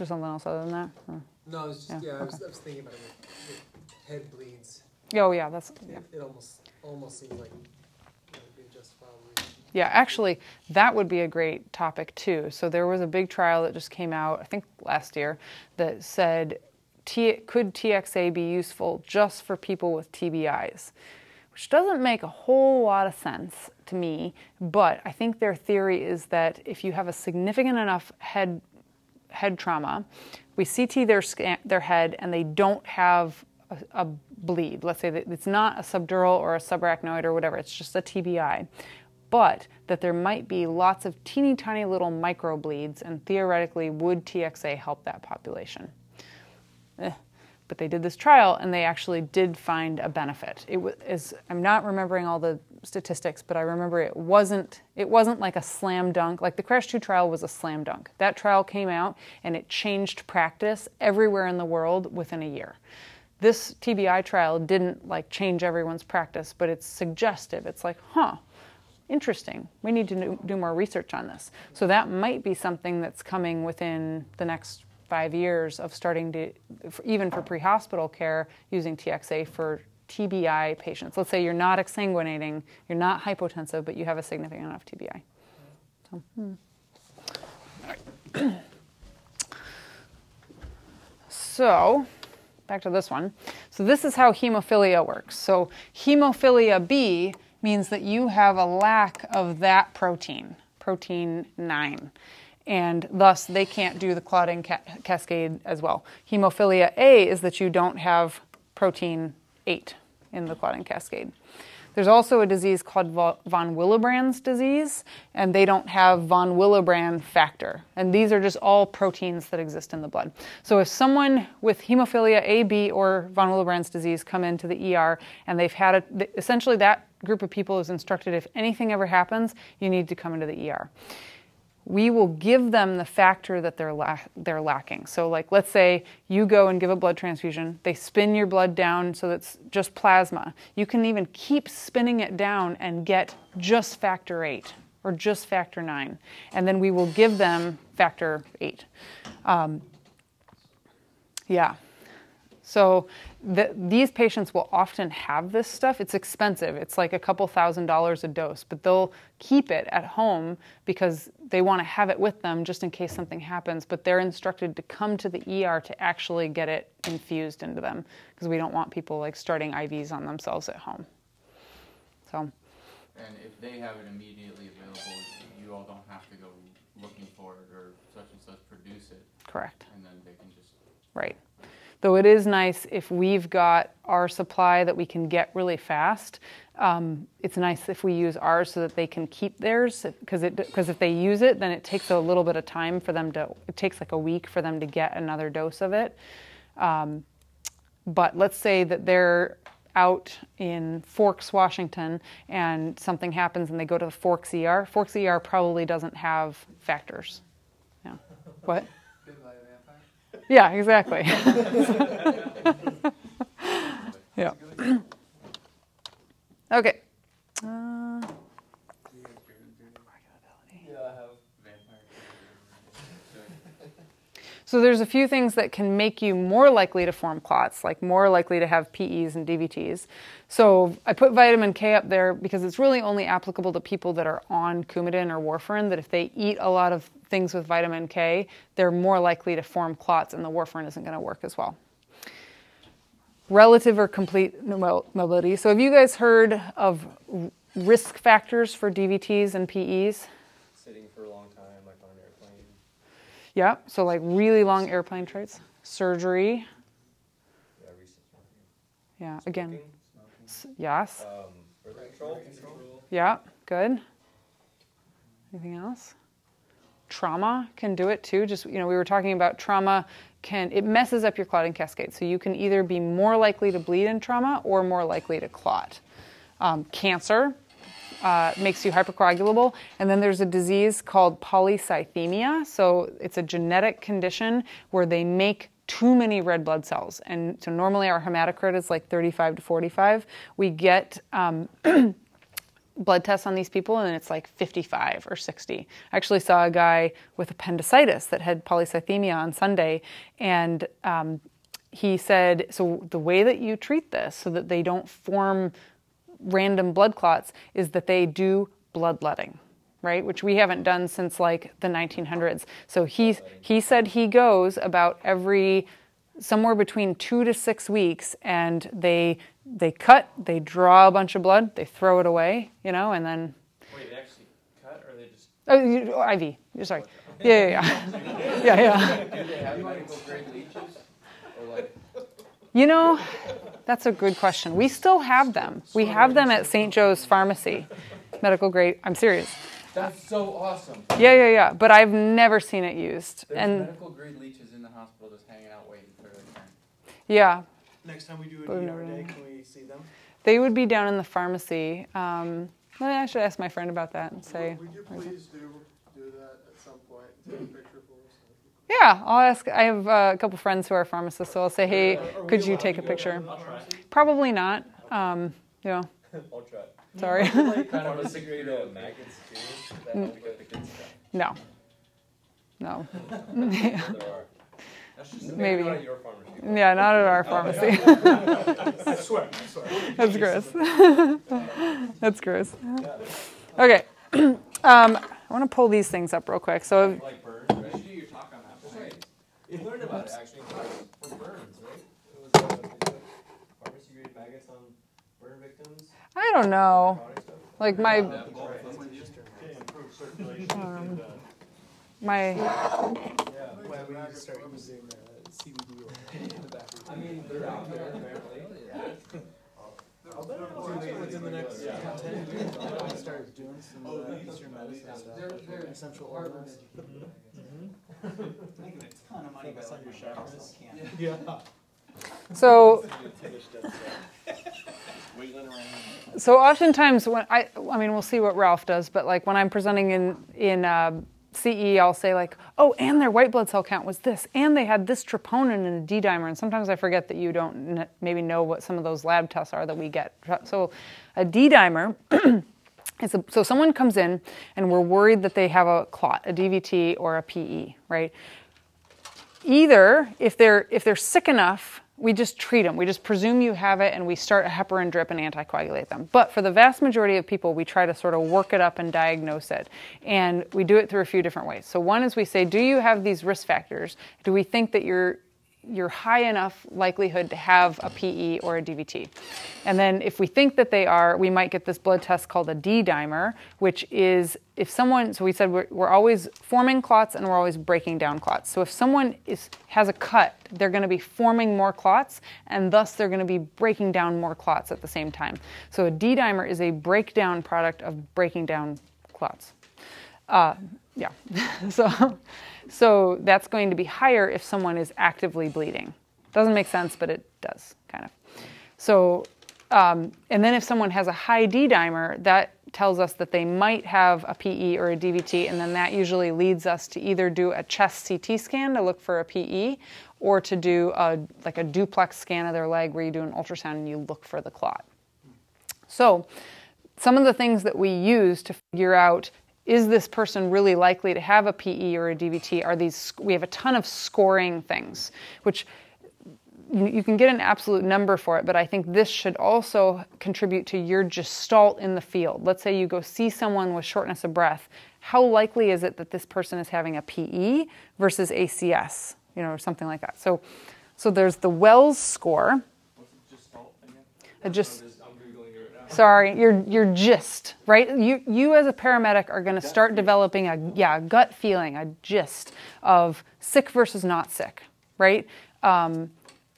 There something else other than that? Or- No, it's just, Yeah, yeah, I was. I was thinking about it head bleeds. Oh yeah, that's yeah. It, it almost, almost seems like it would be a justifiable reason. Yeah, actually, that would be a great topic too. So there was a big trial that just came out, I think last year, that said, T- could TXA be useful just for people with TBIs? Which doesn't make a whole lot of sense to me, but I think their theory is that if you have a significant enough head head trauma, we CT their their head, and they don't have a, a bleed. Let's say that it's not a subdural or a subarachnoid or whatever. It's just a TBI, but that there might be lots of teeny tiny little micro bleeds, and theoretically, would TXA help that population? Eh. But they did this trial, and they actually did find a benefit. It was is I'm not remembering all the statistics, but I remember it wasn't it wasn't like a slam dunk. Like the Crash 2 trial was a slam dunk. That trial came out and it changed practice everywhere in the world within a year. This TBI trial didn't like change everyone's practice, but it's suggestive. It's like, huh, interesting. We need to do- more research on this. So that might be something that's coming within the next five years of starting to, even for pre-hospital care, using TXA for TBI patients. Let's say you're not exsanguinating, you're not hypotensive, but you have a significant enough TBI. So, hmm. so, back to this one. So this is how hemophilia works. So hemophilia B means that you have a lack of that protein, protein 9. And thus they can't do the clotting ca- cascade as well. Hemophilia A is that you don't have protein 8 in the clotting cascade. There's also a disease called von Willebrand's disease, and they don't have von Willebrand factor. And these are just all proteins that exist in the blood. So if someone with hemophilia A, B, or von Willebrand's disease come into the ER and they've had a, essentially that group of people is instructed if anything ever happens, you need to come into the ER we will give them the factor that they're, la- they're lacking. So, like, let's say you go and give a blood transfusion, they spin your blood down so it's just plasma. You can even keep spinning it down and get just factor 8 or just factor 9. And then we will give them factor 8. Um, yeah. So the, these patients will often have this stuff. It's expensive. It's like a couple thousand dollars a dose, but they'll keep it at home because they want to have it with them just in case something happens. But they're instructed to come to the ER to actually get it infused into them because we don't want people like starting IVs on themselves at home. So And if they have it immediately available, you all don't have to go looking for it or such and such produce it, correct. and then they can just. Right. Though it is nice if we've got our supply that we can get really fast. Um, it's nice if we use ours so that they can keep theirs because if they use it, then it takes a little bit of time for them to. It takes like a week for them to get another dose of it. Um, but let's say that they're out in Forks, Washington, and something happens and they go to the Forks ER. Forks ER probably doesn't have factors. Yeah. What? Bitten by a vampire? Yeah, exactly. yeah. okay. Uh, Yeah, I have. so there's a few things that can make you more likely to form clots, like more likely to have PEs and DVTs. So I put vitamin K up there because it's really only applicable to people that are on Coumadin or warfarin. That if they eat a lot of things with vitamin K, they're more likely to form clots, and the warfarin isn't going to work as well. relative or complete mo- mobility. So have you guys heard of risk factors for DVTs and PEs. Sitting for a long time, like on an airplane. Yeah, so like really long airplane trips, surgery. Yeah, recent smoking. Yeah, again, Smoking, s- yes. Um, birth control. Yeah, good. Anything else? Trauma can do it too. Just, you know, we were talking about trauma can, it messes up your clotting cascade. So you can either be more likely to bleed in trauma or more likely to clot. Um, cancer uh, makes you hypercoagulable. And then there's a disease called polycythemia. So it's a genetic condition where they make too many red blood cells. And so normally our hematocrit is like 35 to 45. We get um, blood tests on these people and it's like 55 or 60. I actually saw a guy with appendicitis that had polycythemia on Sunday and um, he said, so the way that you treat this so that they don't form random blood clots is that they do bloodletting right which we haven't done since like the 1900s so he he said he goes about every somewhere between 2 to 6 weeks and they they cut they draw a bunch of blood they throw it away you know and then Wait, they actually cut or they just? oh you, oh, IV you're sorry yeah yeah yeah yeah yeah Do they have medical grade leeches? Or like, You know, that's a good question. We still have them. We have them at St. Joe's Pharmacy, medical grade. I'm serious. that's so awesome. Yeah, yeah, yeah. But I've never seen it used. There's And medical grade leeches in the hospital just hanging out waiting for their turn. yeah, Next time we do But a we've DR day, can we see them? they would be down in the pharmacy. Um, well, I should ask my friend about that and say, Would you please do, do that at some point, take a picture for us? yeah, I'll ask. I have uh, a couple friends who are pharmacists, so I'll say, hey, Are- are could you take a picture? down to the I'll try. pharmacy? Probably not. Um, you know, I'll try. sorry. Kind of a Pharmacy grade secret. uh, maggots too. That help to get the good stuff. no. No. Maybe. Not at your pharmacy. Yeah, not at our pharmacy. I swear, I swear. That's gross. That's gross. Okay. Um, I want to pull these things up real quick. So, Like burns, right? You do your talk on that. Right. You learned about it actually in burns, right? It was uh, they put pharmacy grade maggots on burn victims. I don't know. Like my Um, my Why we need to start using uh, CBD oil in the bathroom. I mean, they're out there apparently. I'll bet I'll within the next Yeah. ten years, I'll probably start doing some uh, Eastern medicine stuff, essential oils. Making a ton of money by letting your chakras. Yeah. so Finish that stuff. Wiggling around. so oftentimes when I I mean we'll see what Ralph does, but like when I'm presenting in in uh, CE, I'll say like, oh, and their white blood cell count was this, and they had this troponin and a D dimer, and sometimes I forget that you don't maybe know what some of those lab tests are that we get. So a D dimer. is a, so someone comes in and we're worried that they have a clot, a DVT or a PE, right? either if they're if they're sick enough we just treat them we just presume you have it and we start a heparin drip and anticoagulate them. But for the vast majority of people we try to sort of work it up and diagnose it. And we do it through a few different ways. So one is we say do you have these risk factors? Do we think that you're you're high enough likelihood to have a PE or a DVT. And then if we think that they are, we might get this blood test called a D dimer, which is if someone, so we said we're, we're always forming clots and we're always breaking down clots. So if someone is, has a cut, they're going to be forming more clots and thus they're going to be breaking down more clots at the same time. So a D dimer is a breakdown product of breaking down clots. Uh, yeah. so, so that's going to be higher if someone is actively bleeding. Doesn't make sense, but it does kind of. So, um, and then if someone has a high D dimer, that tells us that they might have a PE or a DVT, and then that usually leads us to either do a chest CT scan to look for a PE, or to do a like a duplex scan of their leg where you do an ultrasound and you look for the clot. So, some of the things that we use to figure out is this person really likely to have a PE or a DVT are these we have a ton of scoring things which you you can get an absolute number for it but I think this should also contribute to your gestalt in the field. Let's say you go see someone with shortness of breath, how likely is it that this person is having a PE versus ACS, you know, or something like that. So so there's the Wells score. What's gestalt again? I just I'm just I'm googling it right Sorry, your your gist, right? You you as a paramedic are going to start developing a yeah a gut feeling, a gist of sick versus not sick, right? Um,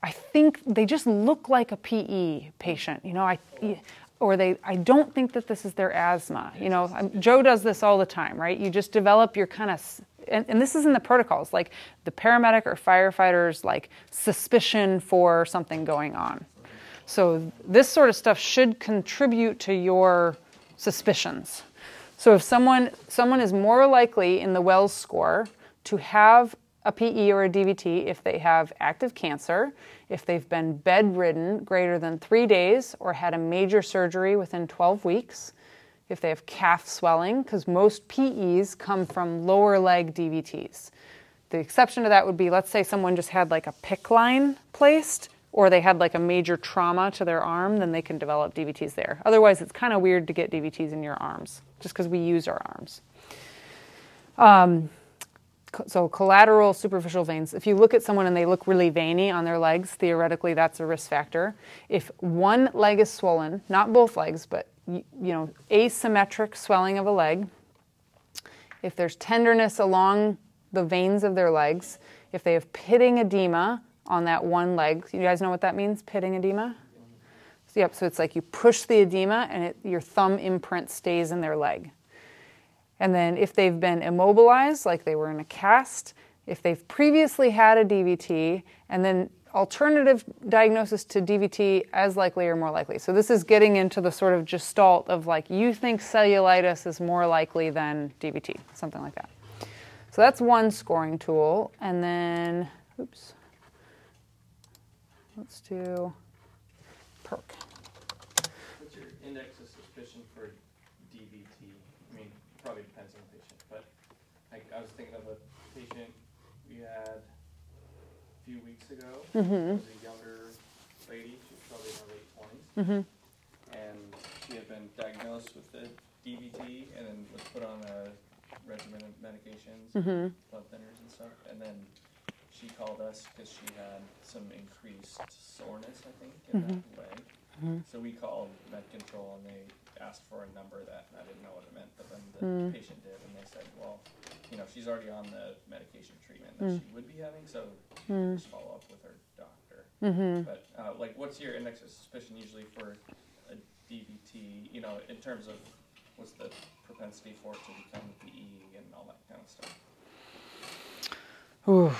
I think they just look like a PE patient, you know. I or they I don't think that this is their asthma. You know, I'm- Joe does this all the time, right? You just develop your kind of and, and this is in the protocols, like the paramedic or firefighters like suspicion for something going on. So this sort of stuff should contribute to your suspicions. So if someone someone is more likely in the Wells score to have a PE or a DVT if they have active cancer, if they've been bedridden greater than 3 days or had a major surgery within 12 weeks, if they have calf swelling because most PEs come from lower leg DVTs. The exception to that would be let's say someone just had like a PICC line placed or they had like a major trauma to their arm, then they can develop DVTs there. Otherwise, it's kind of weird to get DVTs in your arms just because we use our arms. Um, so, collateral superficial veins. If you look at someone and they look really veiny on their legs, theoretically that's a risk factor. If one leg is swollen, not both legs, but you know, asymmetric swelling of a leg, if there's tenderness along the veins of their legs, if they have pitting edema on that one leg, you guys know what that means? Pitting edema? So, yep, so it's like you push the edema and it, your thumb imprint stays in their leg. And then if they've been immobilized, like they were in a cast, if they've previously had a DVT, and then alternative diagnosis to DVT as likely or more likely. So this is getting into the sort of gestalt of like you think cellulitis is more likely than DVT, something like that. So that's one scoring tool. And then, oops, let's do PERC. What's your index of suspicion for DVT? I mean, probably depends on the patient, but like I was thinking of a patient we had a few weeks ago. Mhm. It was a younger lady, she was probably in her late twenties, Mm-hmm. and she had been diagnosed with the DVT and then was put on a regimen of medications, Mm-hmm. blood thinners and stuff, and then she called us because she had some increased soreness, I think, in that leg. Mhm. So we called med control and they asked for a number that I didn't know what it meant, but then the Mm. patient did, and they said, well, you know, she's already on the medication treatment that Mm. she would be having, so Mm. just follow up with her doctor. Mm-hmm. But uh, like, what's your index of suspicion usually for a DVT? You know, in terms of what's the propensity for it to become PE and all that kind of stuff. Ooh,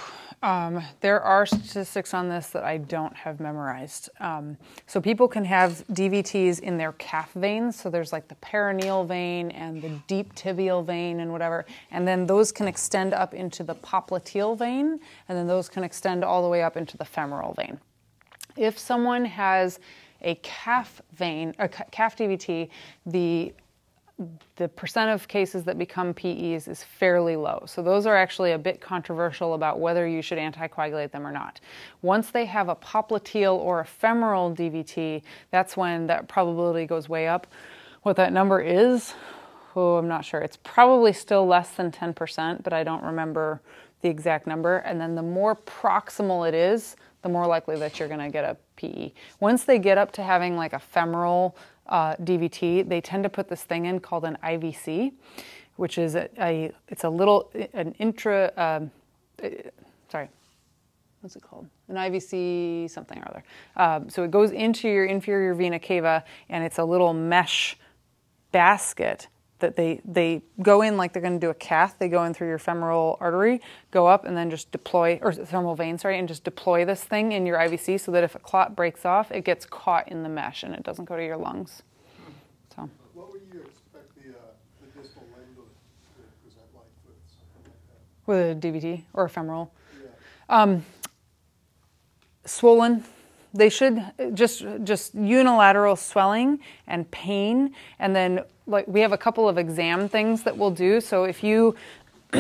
um, there are statistics on this that I don't have memorized. Um, so people can have DVTs in their calf veins. So there's like the peroneal vein and the deep tibial vein and whatever, and then those can extend up into the popliteal vein, and then those can extend all the way up into the femoral vein. If someone has a calf vein, a calf DVT, the the percent of cases that become PEs is fairly low. So those are actually a bit controversial about whether you should anticoagulate them or not. Once they have a popliteal or a femoral DVT, that's when that probability goes way up. What that number is, oh, I'm not sure. It's probably still less than 10%, but I don't remember the exact number. And then the more proximal it is, the more likely that you're going to get a PE. Once they get up to having like a femoral uh, DVT, they tend to put this thing in called an IVC, which is a, a it's a little an intra. Um, uh, sorry, what's it called? An IVC something or other. Um, so it goes into your inferior vena cava, and it's a little mesh basket that they they go in like they're going to do a cath. They go in through your femoral artery, go up, and then just deploy or femoral vein, sorry, and just deploy this thing in your IVC so that if a clot breaks off, it gets caught in the mesh and it doesn't go to your lungs. So What would you expect the, uh, the distal limb to, to present like with something like that? with a DVT or a femoral, Yeah. um, swollen. They should just just unilateral swelling and pain, and then like we have a couple of exam things that we'll do. So if you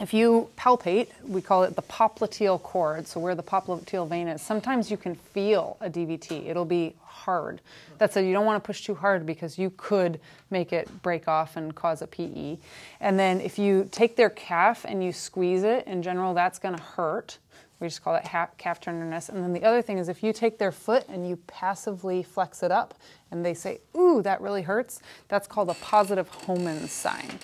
if you palpate, we call it the popliteal cord, so where the popliteal vein is, sometimes you can feel a DVT. It'll be hard. That's it. You don't want to push too hard because you could make it break off and cause a PE. And then if you take their calf and you squeeze it, in general, that's going to hurt. We just call it calf tenderness. And then the other thing is if you take their foot and you passively flex it up and they say, ooh, that really hurts, that's called a positive Homans sign.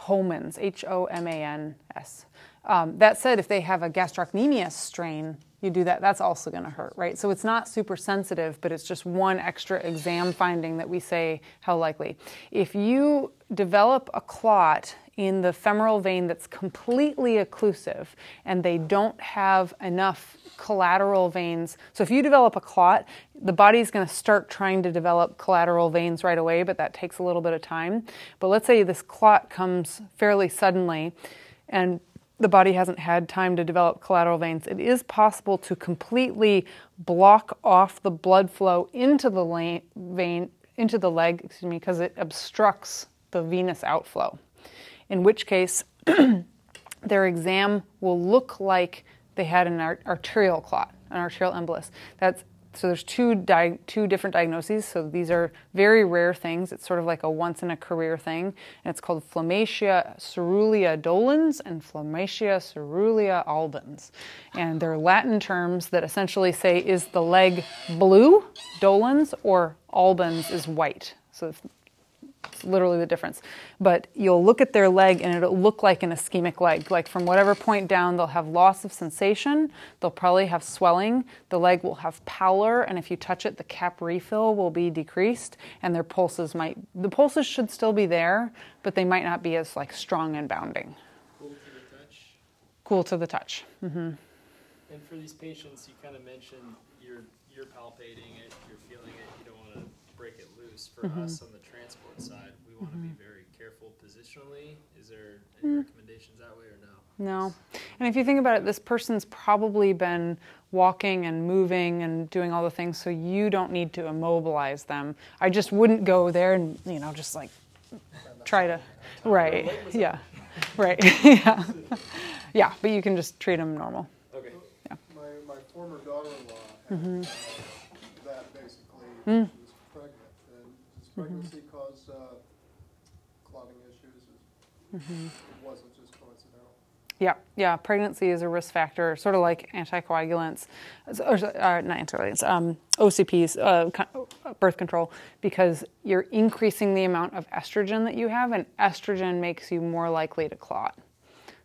Homans, H O M A N S. Um, that said, if they have a gastrocnemius strain, you do that, that's also going to hurt, right? So it's not super sensitive, but it's just one extra exam finding that we say how likely. If you develop a clot in the femoral vein that's completely occlusive and they don't have enough collateral veins. So if you develop a clot, the body's going to start trying to develop collateral veins right away, but that takes a little bit of time. But let's say this clot comes fairly suddenly and the body hasn't had time to develop collateral veins, it is possible to completely block off the blood flow into the vein, into the leg, excuse me, because it obstructs the venous outflow. In which case, their exam will look like they had an arterial clot, an arterial embolus. That's so there's two di- two different diagnoses. So these are very rare things. It's sort of like a once in a career thing, and it's called Phlegmasia cerulea dolens and Phlegmasia cerulea albans, and they're Latin terms that essentially say is the leg blue, dolens, or albans is white. So it's literally the difference. But you'll look at their leg and it'll look like an ischemic leg. Like from whatever point down, they'll have loss of sensation. They'll probably have swelling. The leg will have pallor, and if you touch it, the cap refill will be decreased, and their pulses might. The pulses should still be there, but they might not be as like strong and bounding. Cool to the touch. Cool to the touch. Mm-hmm. And for these patients, you kind of mentioned you're you're palpating it, you're feeling it. You don't want to break it loose. For Mhm. us on the transport side, we want to Mhm. be very careful positionally. Is there any Mm. recommendations that way or no? No. And if you think about it, this person's probably been walking and moving and doing all the things, so you don't need to immobilize them. I just wouldn't go there and, you know, just like try to. Right. Yeah. Right. yeah. Yeah, but you can just treat them normal. Okay. Yeah. My, my former daughter-in-law had Mhm. uh, that basically, Mm. she was pregnant, and does pregnancy cause uh, clotting issues? Mhm. It wasn't just coincidental. Yeah, yeah. Pregnancy is a risk factor, sort of like anticoagulants, or uh, not anticoagulants, um, OCPs, uh, co- birth control, because you're increasing the amount of estrogen that you have, and estrogen makes you more likely to clot.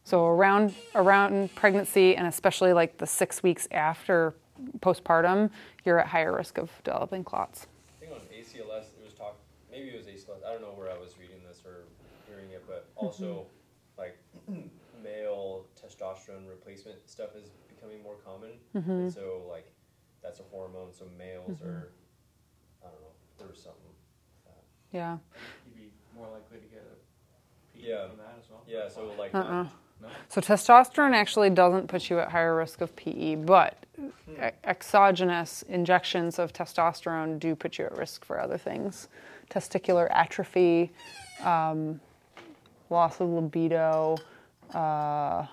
So around around pregnancy, and especially like the six weeks after postpartum, you're at higher risk of developing clots. I think on ACLS it was talk. Maybe it was ACLS. I don't know where I was reading this or hearing it, but also like male testosterone replacement stuff is becoming more common, Mhm. and so like that's a hormone. So males Mhm. are, I don't know, there was something. with that. Yeah. You'd be more likely to get a PE Yeah. from that as well. Yeah. So like. Uh-uh. No? So testosterone actually doesn't put you at higher risk of PE, but e- exogenous injections of testosterone do put you at risk for other things, testicular atrophy, um, loss of libido, uh,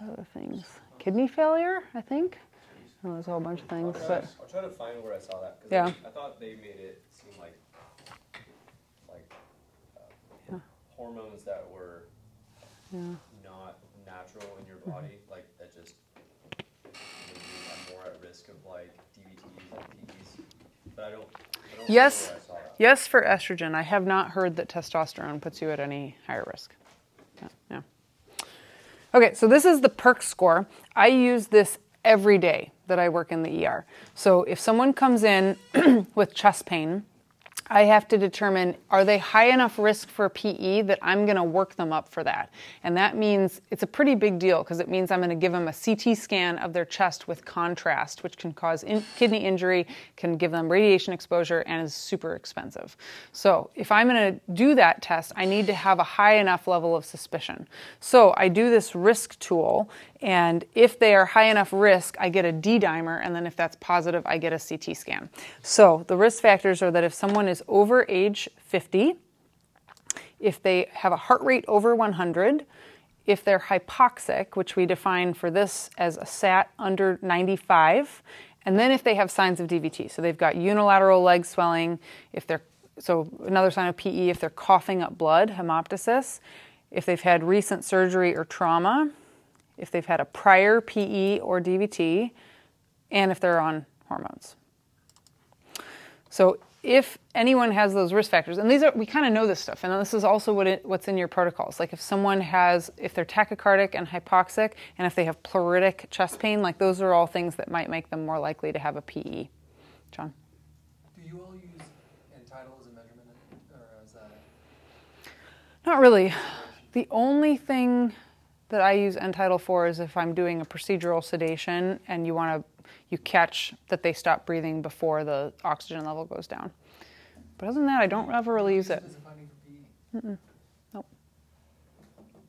other things, kidney failure. I think. Oh, there's a whole bunch of I'll things, try, but I'll try to find where I saw that because Yeah. I, thought they made it seem like like uh, Yeah. hormones that were yeah. not natural in your body, like that just maybe I'm more at risk of like DVTs and PEs. But I don't. I don't Yes. Yes, for estrogen. I have not heard that testosterone puts you at any higher risk. Yeah, yeah. Okay, so this is the PERC score. I use this every day that I work in the ER. So if someone comes in with chest pain, I have to determine are they high enough risk for PE that I'm going to work them up for that. And that means it's a pretty big deal because it means I'm going to give them a CT scan of their chest with contrast, which can cause in- kidney injury, can give them radiation exposure, and is super expensive. So if I'm going to do that test, I need to have a high enough level of suspicion. So I do this risk tool, and if they are high enough risk, I get a D dimer, and then if that's positive, I get a CT scan. So the risk factors are that if someone is over age 50, if they have a heart rate over 100, if they're hypoxic, which we define for this as a SAT under 95, and then if they have signs of DVT, so they've got unilateral leg swelling, if they're so another sign of PE, if they're coughing up blood, hemoptysis, if they've had recent surgery or trauma, if they've had a prior PE or DVT, and if they're on hormones. So if anyone has those risk factors, and these are we kind of know this stuff, and this is also what it, what's in your protocols. Like if someone has, if they're tachycardic and hypoxic, and if they have pleuritic chest pain, like those are all things that might make them more likely to have a PE. John. Do you all use end-tidal as a measurement, or is that? Not really. The only thing that I use end-tidal for is if I'm doing a procedural sedation and you want to you catch that they stop breathing before the oxygen level goes down. But other than that, I don't ever really use it. As a finding for PE? Mm-mm. Nope.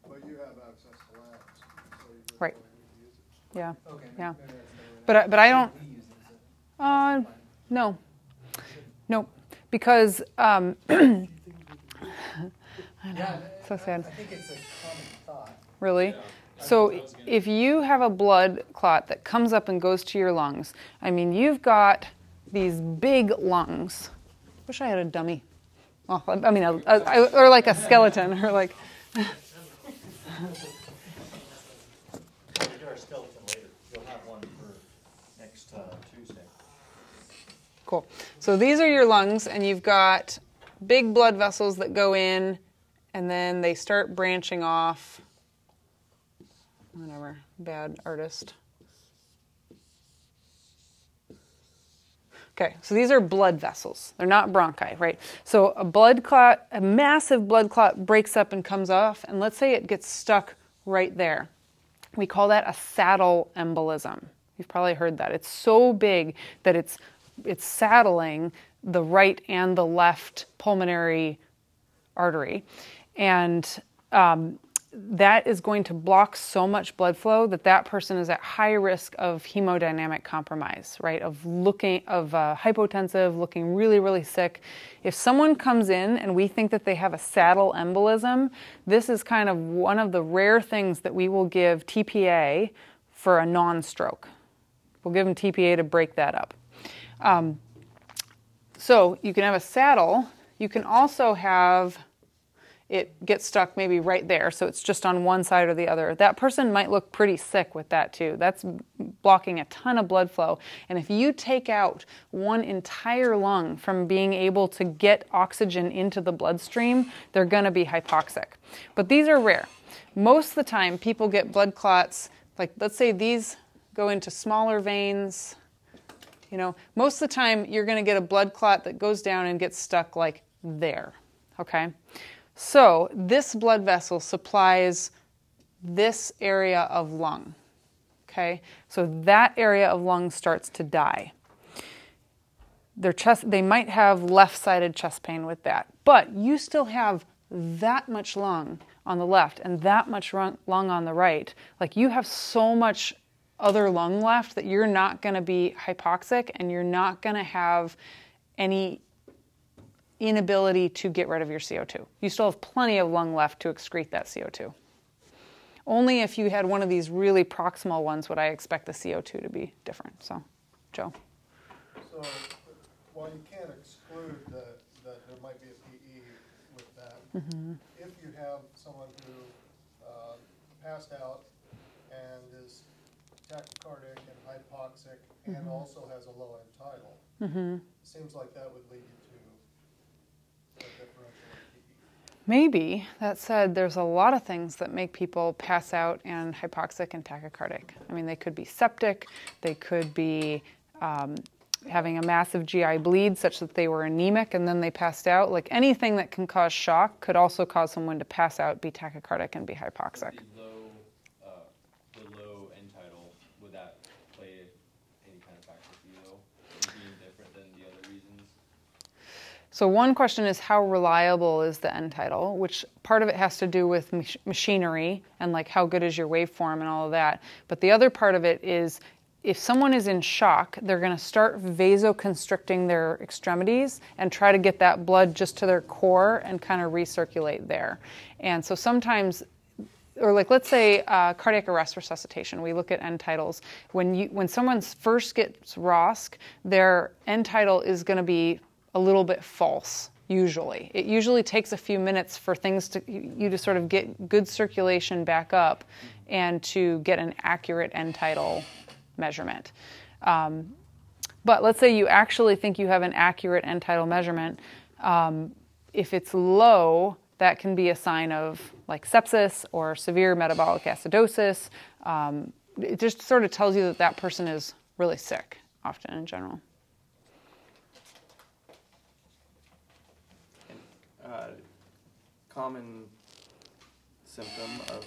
But you have access to labs, so you Right. don't need to use. Yeah. Okay. Yeah. maybe that's better. But I, but I don't. We use it as a- Uh, no. No, because um, I know Yeah, so I- sad. I think it's a common thought. Really? So if you have a blood clot that comes up and goes to your lungs, I mean, you've got these big lungs. Wish I had a dummy. Well, I mean, a, a, or like a skeleton, or like. Cool. So these are your lungs, and you've got big blood vessels that go in, and then they start branching off. Whatever. Bad artist. Okay, so these are blood vessels. They're not bronchi, right? So a blood clot, a massive blood clot breaks up and comes off, and let's say it gets stuck right there. We call that a saddle embolism. You've probably heard that. It's so big that it's it's saddling the right and the left pulmonary artery, and um, that is going to block so much blood flow that that person is at high risk of hemodynamic compromise, right? Of looking of uh, hypotensive, looking really really sick. If someone comes in and we think that they have a saddle embolism, this is kind of one of the rare things that we will give TPA for a non-stroke. We'll give them TPA to break that up. Um, so you can have a saddle. You can also have it gets stuck maybe right there, so it's just on one side or the other. That person might look pretty sick with that too. That's blocking a ton of blood flow. And if you take out one entire lung from being able to get oxygen into the bloodstream, they're going to be hypoxic. But these are rare. Most of the time, people get blood clots, like let's say these go into smaller veins. You know, most of the time you're going to get a blood clot that goes down and gets stuck like there. Okay? So, this blood vessel supplies this area of lung. Okay? So, that area of lung starts to die. Their chest, they might have left sided chest pain with that, but you still have that much lung on the left and that much lung on the right. Like, you have so much other lung left that you're not going to be hypoxic and you're not going to have any inability to get rid of your CO2. You still have plenty of lung left to excrete that CO2. Only if you had one of these really proximal ones would I expect the CO2 to be different. So, Joe. So, while you can't exclude that, that there might be a PE with that, mm-hmm. if you have someone who, uh, passed out and is tachycardic and hypoxic and mm-hmm. also has a low end tidal, mm-hmm. seems like that would lead you to a differential in PE. Maybe. That said, there's a lot of things that make people pass out and hypoxic and tachycardic. I mean, they could be septic, they could be um, having a massive GI bleed such that they were anemic and then they passed out. Like anything that can cause shock could also cause someone to pass out, be tachycardic, and be hypoxic. The low, uh, the low end tidal, would that play any kind of factor for you though? It being different than the other reasons? So one question is how reliable is the end tidal, which part of it has to do with mach- machinery and like how good is your waveform and all of that. But the other part of it is if someone is in shock, they're going to start vasoconstricting their extremities and try to get that blood just to their core and kind of recirculate there. And so sometimes or like let's say uh, cardiac arrest resuscitation. We look at end tidals. When you when someone first gets ROSC, their end tidal is going to be a little bit false. Usually, it usually takes a few minutes for things to you to sort of get good circulation back up, and to get an accurate end tidal measurement. Um, but let's say you actually think you have an accurate end tidal measurement. Um, if it's low, that can be a sign of like sepsis or severe metabolic acidosis. Um, it just sort of tells you that that person is really sick, often in general. uh, common symptom of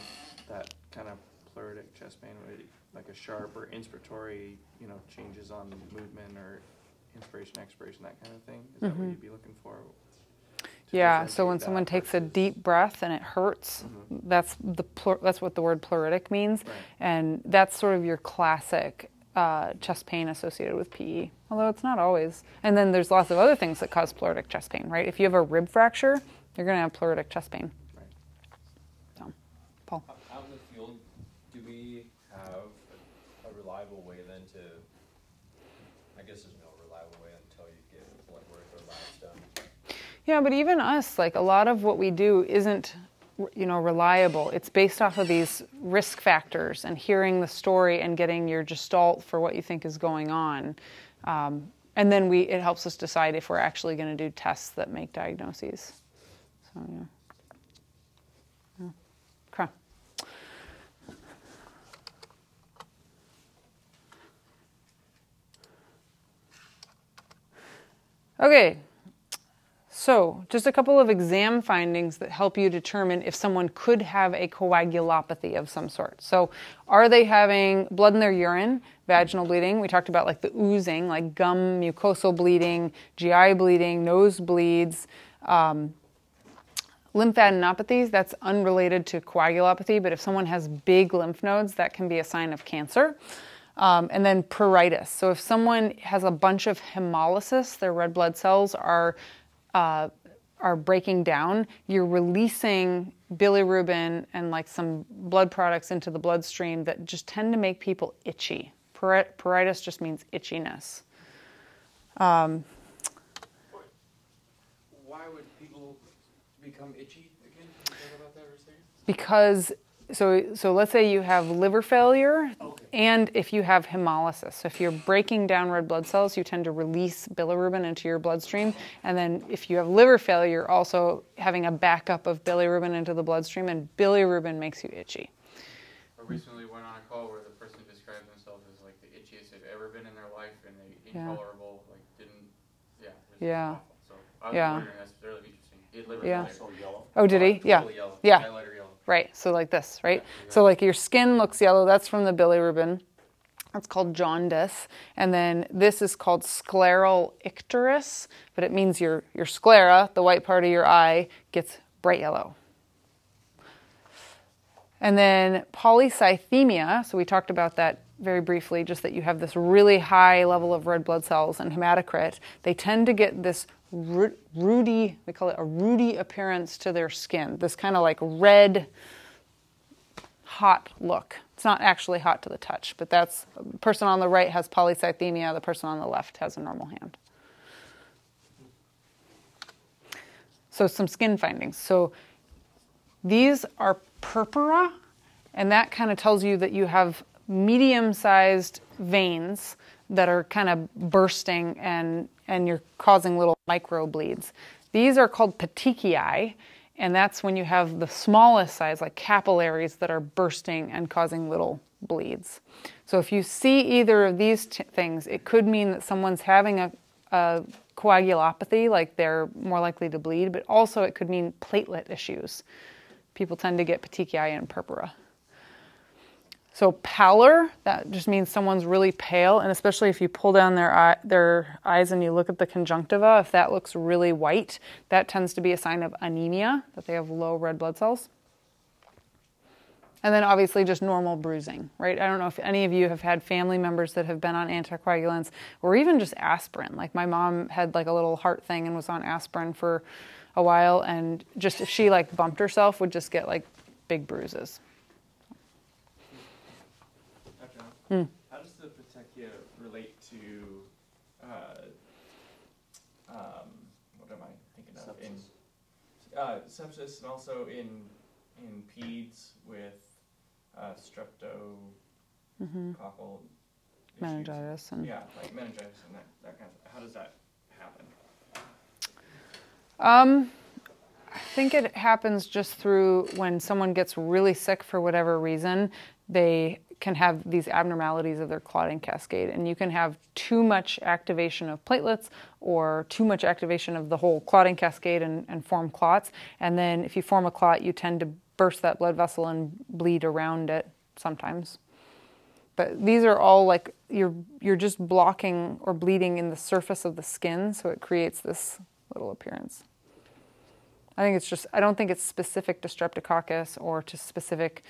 that kind of pleuritic chest pain would like a sharp or inspiratory, you know, changes on movement or inspiration, expiration, that kind of thing. Is that what you'd be looking for? Yeah, so when someone takes a deep breath and it hurts, Mhm. that's the pleur- that's what the word pleuritic means, Right. and that's sort of your classic uh, chest pain associated with PE. Although it's not always. And then there's lots of other things that cause pleuritic chest pain, right? If you have a rib fracture, you're going to have pleuritic chest pain. Right. So, Paul. Out out in the field, do we have a, a reliable way then to, I guess there's no reliable way until you get blood work or labs done. Yeah, but even us, like a lot of what we do isn't, you know, reliable. It's based off of these risk factors and hearing the story and getting your gestalt for what you think is going on. Um, and then we, it helps us decide if we're actually going to do tests that make diagnoses. So, yeah. Yeah. Okay. Okay, so, just a couple of exam findings that help you determine if someone could have a coagulopathy of some sort. So, are they having blood in their urine, vaginal bleeding? We talked about like the oozing, like gum mucosal bleeding, GI bleeding, nose bleeds. Um, lymphadenopathies, that's unrelated to coagulopathy, but if someone has big lymph nodes, that can be a sign of cancer. Um, and then pruritus. So, if someone has a bunch of hemolysis, their red blood cells are uh, are breaking down, you're releasing bilirubin and like some blood products into the bloodstream that just tend to make people itchy. Pruri- Pruritus just means itchiness. Um, Why would people become itchy again? Can you talk about that for a second? because so so let's say you have liver failure and if you have hemolysis so if you're breaking down red blood cells you tend to release bilirubin into your bloodstream and then if you have liver failure you're also having a backup of bilirubin into the bloodstream and bilirubin makes you itchy I recently went on a call where the person described themselves as like the itchiest they've ever been in their life and they Yeah. intolerable, like didn't, yeah. Yeah. awful. So I was Yeah. wondering, that's really interesting. He had liver Yeah. oh did he yeah yellow. Yeah. Highlighter yellow. right so like this right Yeah, so like your skin looks yellow that's from the bilirubin that's called jaundice and then this is called scleral icterus but it means your your sclera the white part of your eye gets bright yellow and then polycythemia so we talked about that very briefly just that you have this really high level of red blood cells and hematocrit they tend to get this ru- ruddy we call it a ruddy appearance to their skin this kind of like red hot look. It's not actually hot to the touch, but that's the person on the right has polycythemia, the person on the left has a normal hand. So some skin findings. So these are purpura, and that kind of tells you that you have medium-sized veins that are kind of bursting and and you're causing little micro bleeds. These are called petechiae, and that's when you have the smallest size, like capillaries, that are bursting and causing little bleeds. So if you see either of these t- things, it could mean that someone's having a, a coagulopathy, like they're more likely to bleed, but also it could mean platelet issues. People tend to get petechiae and purpura. So pallor, that just means someone's really pale, and especially if you pull down their eye, their eyes and you look at the conjunctiva, if that looks really white, that tends to be a sign of anemia, that they have low red blood cells. And then obviously just normal bruising, right? I don't know if any of you have had family members that have been on anticoagulants or even just aspirin. Like my mom had like a little heart thing and was on aspirin for a while and just if she like bumped herself would just get like big bruises. Hmm. How does the petechia relate to, uh, um, what am I thinking of? In, uh, sepsis and also in, in peds with, uh, streptococcal hmm. Meningitis and Yeah, like meningitis and that, that kind of, how does that happen? Um, I think it happens just through when someone gets really sick for whatever reason, they can have these abnormalities of their clotting cascade, and you can have too much activation of platelets or too much activation of the whole clotting cascade and, and form clots. And then if you form a clot, you tend to burst that blood vessel and bleed around it sometimes. But these are all like you're you're just blocking or bleeding in the surface of the skin, so it creates this little appearance. I think it's just, I don't think it's specific to streptococcus or to specific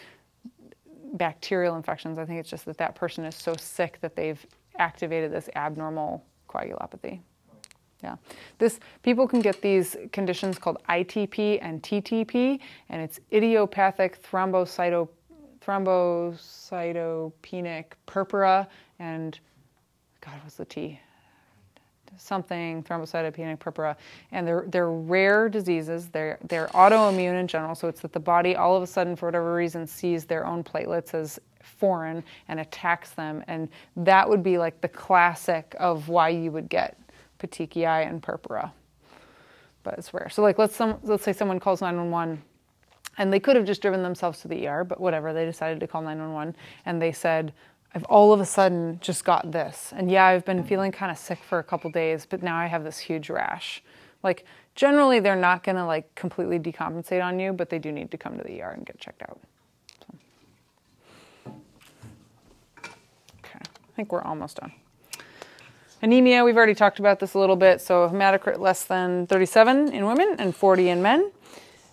bacterial infections. I think it's just that that person is so sick that they've activated this abnormal coagulopathy. Yeah. This, people can get these conditions called ITP and TTP, and it's idiopathic thrombocyto, thrombocytopenic purpura and, God, what's the T? Something thrombocytopenic purpura, and they're they're rare diseases. They're they're autoimmune in general, so it's that the body all of a sudden, for whatever reason, sees their own platelets as foreign and attacks them, and that would be like the classic of why you would get petechiae and purpura. But it's rare. So like let's some let's say someone calls 911 and they could have just driven themselves to the ER, but whatever, they decided to call 911 and they said, I've all of a sudden just got this. And yeah, I've been feeling kind of sick for a couple days, but now I have this huge rash. Like generally they're not going to like completely decompensate on you, but they do need to come to the ER and get checked out. Okay. I think we're almost done. Anemia, we've already talked about this a little bit. So hematocrit less than 37 in women and 40 in men.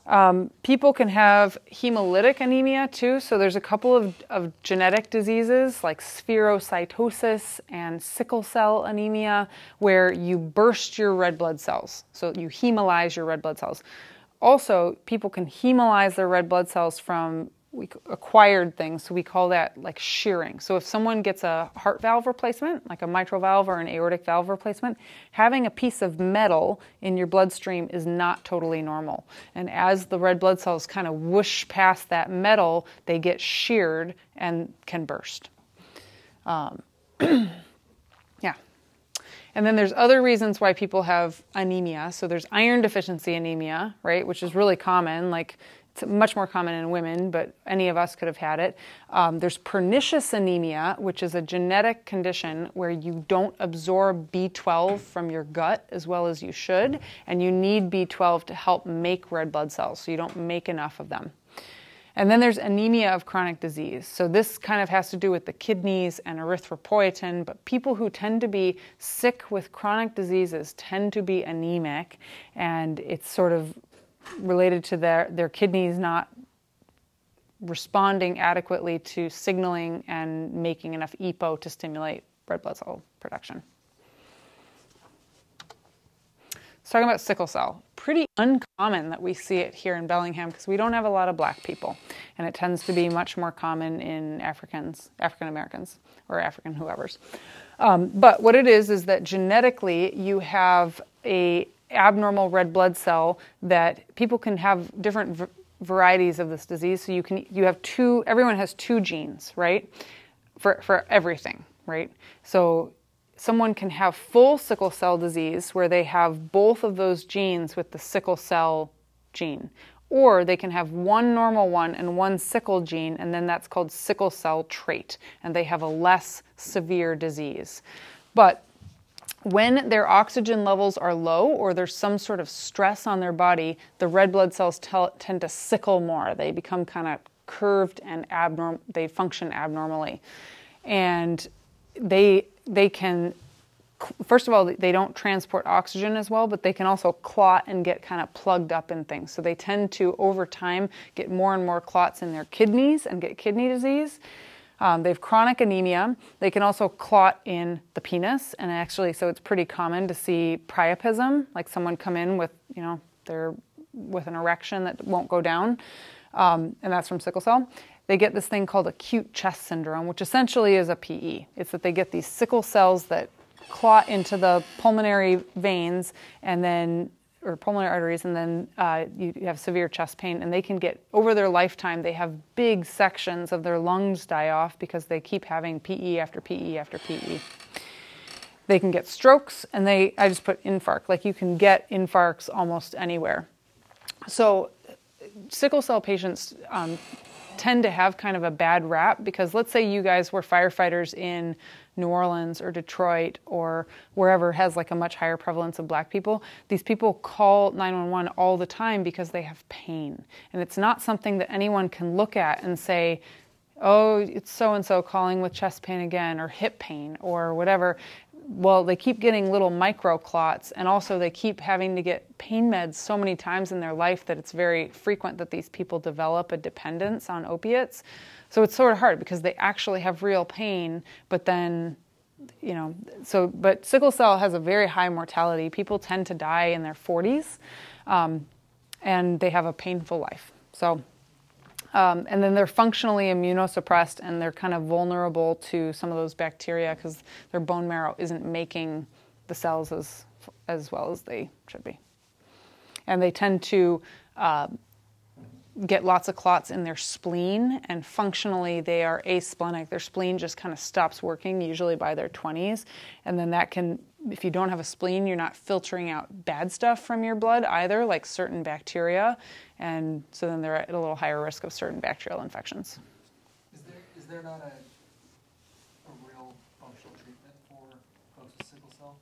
Um, people can have hemolytic anemia too. So there's a couple of, of genetic diseases like spherocytosis and sickle cell anemia where you burst your red blood cells. So you hemolyze your red blood cells. Also, people can hemolyze their red blood cells from we acquired things, so we call that like shearing. So if someone gets a heart valve replacement, like a mitral valve or an aortic valve replacement, having a piece of metal in your bloodstream is not totally normal. And as the red blood cells kind of whoosh past that metal, they get sheared and can burst. Um, yeah. And then there's other reasons why people have anemia. So there's iron deficiency anemia, right, which is really common. Like it's much more common in women, but any of us could have had it. Um, there's pernicious anemia, which is a genetic condition where you don't absorb B12 from your gut as well as you should, and you need B12 to help make red blood cells, so you don't make enough of them. And then there's anemia of chronic disease. So this kind of has to do with the kidneys and erythropoietin, but people who tend to be sick with chronic diseases tend to be anemic, and it's sort of related to their, their kidneys not responding adequately to signaling and making enough EPO to stimulate red blood cell production. Let's about sickle cell. Pretty uncommon that we see it here in Bellingham because we don't have a lot of black people, and it tends to be much more common in Africans, African Americans, or African whoever's. Um, but what it is is that genetically you have a abnormal red blood cell that people can have different v- varieties of this disease. So you can you have two. Everyone has two genes, right? For for everything, right? So someone can have full sickle cell disease where they have both of those genes with the sickle cell gene. Or they can have one normal one and one sickle gene, and then that's called sickle cell trait, and they have a less severe disease. But when their oxygen levels are low or there's some sort of stress on their body, the red blood cells tell, tend to sickle more. They become kind of curved and abnormal, they function abnormally. And they, they can, first of all, they don't transport oxygen as well, but they can also clot and get kind of plugged up in things. So they tend to, over time, get more and more clots in their kidneys and get kidney disease. Um, they have chronic anemia. They can also clot in the penis, and actually, so it's pretty common to see priapism, like someone come in with, you know, they're with an erection that won't go down, um, and that's from sickle cell. they get this thing called acute chest syndrome, which essentially is a PE. It's that they get these sickle cells that clot into the pulmonary veins and then or pulmonary arteries, and then uh, you have severe chest pain, and they can get over their lifetime. They have big sections of their lungs die off because they keep having PE after PE after PE. They can get strokes, and they I just put infarct. Like you can get infarcts almost anywhere. So, sickle cell patients um, tend to have kind of a bad rap because let's say you guys were firefighters in New Orleans or Detroit or wherever has like a much higher prevalence of black people, these people call 911 all the time because they have pain. And it's not something that anyone can look at and say, oh, it's so and so calling with chest pain again or hip pain or whatever. Well, they keep getting little micro clots, and also they keep having to get pain meds so many times in their life that it's very frequent that these people develop a dependence on opiates. So it's sort of hard because they actually have real pain, but then, you know, so, but sickle cell has a very high mortality. People tend to die in their 40s, um, and they have a painful life. So, um, and then they're functionally immunosuppressed and they're kind of vulnerable to some of those bacteria because their bone marrow isn't making the cells as, as well as they should be. And they tend to uh, get lots of clots in their spleen, and functionally they are asplenic. Their spleen just kind of stops working, usually by their 20s. And then that can, if you don't have a spleen, you're not filtering out bad stuff from your blood either, like certain bacteria. And so then they're at a little higher risk of certain bacterial infections. Is there, is there not a, real functional treatment for folks with sickle cell?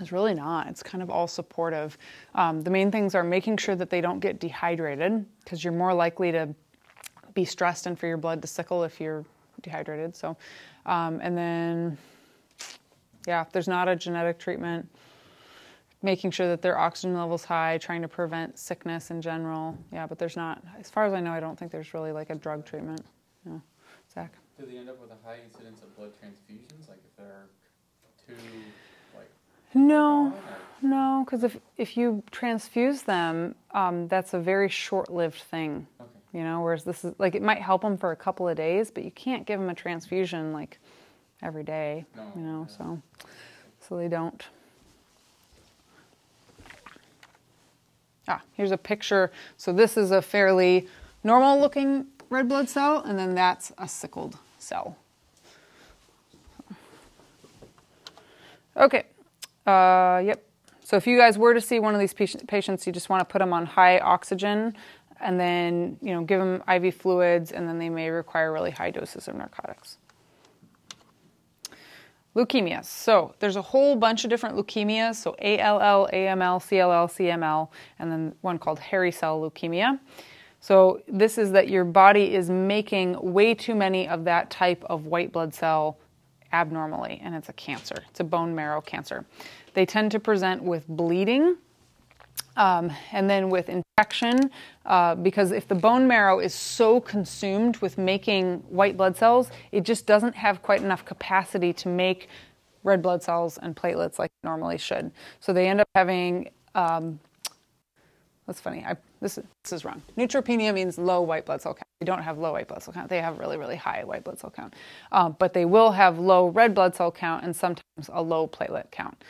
It's really not. It's kind of all supportive. Um, the main things are making sure that they don't get dehydrated because you're more likely to be stressed and for your blood to sickle if you're dehydrated. So, um, and then, yeah, if there's not a genetic treatment, making sure that their oxygen levels high, trying to prevent sickness in general. Yeah, but there's not, as far as I know, I don't think there's really like a drug treatment. Yeah. Zach? Do they end up with a high incidence of blood transfusions? Like if they're like No, no, because if if you transfuse them, um, that's a very short-lived thing. Okay. You know, whereas this is like it might help them for a couple of days, but you can't give them a transfusion like every day. No, You know, yeah. so so they don't. Ah, here's a picture. So this is a fairly normal-looking red blood cell, and then that's a sickled cell. Okay. Uh, yep. So if you guys were to see one of these patients, you just want to put them on high oxygen, and then you know give them IV fluids, and then they may require really high doses of narcotics. Leukemias. So there's a whole bunch of different leukemias. So ALL, AML, CLL, CML, and then one called hairy cell leukemia. So this is that your body is making way too many of that type of white blood cell abnormally, and it's a cancer. It's a bone marrow cancer. They tend to present with bleeding um, and then with infection, uh, because if the bone marrow is so consumed with making white blood cells, it just doesn't have quite enough capacity to make red blood cells and platelets like it normally should. So they end up having. Um, that's funny. I, this, is, this is wrong. Neutropenia means low white blood cell count. They don't have low white blood cell count. They have really, really high white blood cell count. Um, but they will have low red blood cell count and sometimes a low platelet count.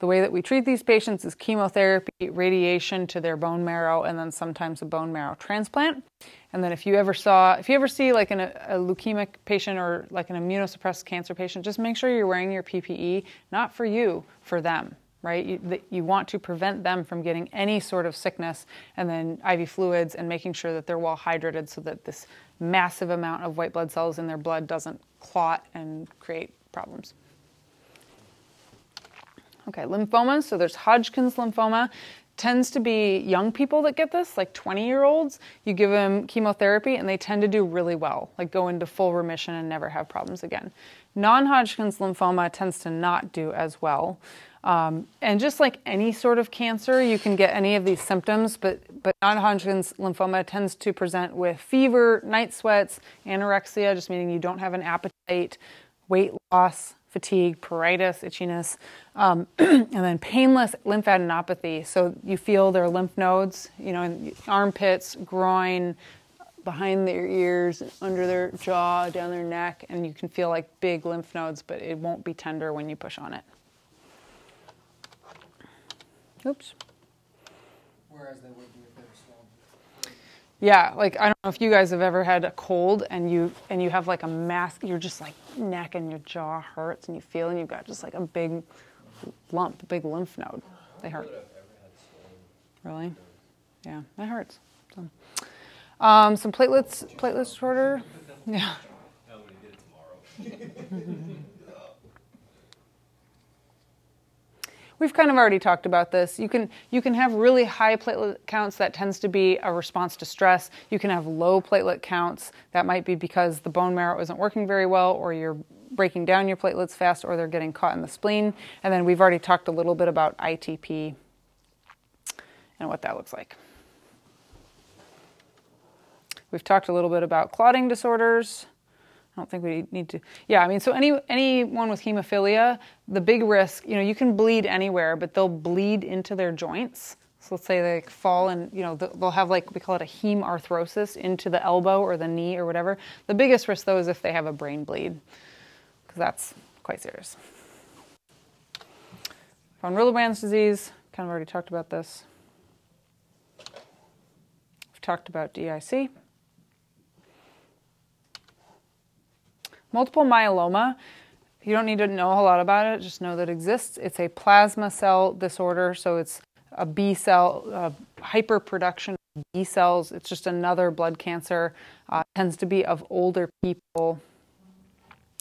The way that we treat these patients is chemotherapy, radiation to their bone marrow, and then sometimes a bone marrow transplant. And then if you ever saw, if you ever see like an, a leukemic patient or like an immunosuppressed cancer patient, just make sure you're wearing your PPE, not for you, for them, right? You, you want to prevent them from getting any sort of sickness, and then IV fluids and making sure that they're well hydrated so that this massive amount of white blood cells in their blood doesn't clot and create problems. Okay, lymphomas. So there's Hodgkin's lymphoma. Tends to be young people that get this, like 20 year olds. You give them chemotherapy and they tend to do really well, like go into full remission and never have problems again. Non Hodgkin's lymphoma tends to not do as well. Um, and just like any sort of cancer, you can get any of these symptoms, but, but non Hodgkin's lymphoma tends to present with fever, night sweats, anorexia, just meaning you don't have an appetite, weight loss, fatigue, pruritus, itchiness, um, and then painless lymphadenopathy. So you feel their lymph nodes, you know, in armpits, groin, behind their ears, under their jaw, down their neck, and you can feel like big lymph nodes, but it won't be tender when you push on it. Oops. Whereas they would be if they're swollen. Yeah, like I don't know if you guys have ever had a cold and you and you have like a mask, you're just like neck and your jaw hurts and you feel and you've got just like a big lump, a big lymph node. They hurt. I've ever had swollen. Really? Yeah, that hurts. So, um, some platelets, platelet disorder. Yeah. I'm gonna get it tomorrow. We've kind of already talked about this. You can you can have really high platelet counts that tends to be a response to stress. You can have low platelet counts that might be because the bone marrow isn't working very well or you're breaking down your platelets fast or they're getting caught in the spleen. And then we've already talked a little bit about ITP and what that looks like. We've talked a little bit about clotting disorders. I don't think we need to. Yeah, I mean, so any anyone with hemophilia, the big risk, you know, you can bleed anywhere, but they'll bleed into their joints. So let's say they fall and you know they'll have like we call it a hemarthrosis into the elbow or the knee or whatever. The biggest risk though is if they have a brain bleed, because that's quite serious. Von Willebrand's disease, kind of already talked about this. We've talked about DIC. Multiple myeloma, you don't need to know a whole lot about it, just know that it exists. It's a plasma cell disorder, so it's a B cell, uh, hyperproduction of B cells. It's just another blood cancer. Uh, tends to be of older people.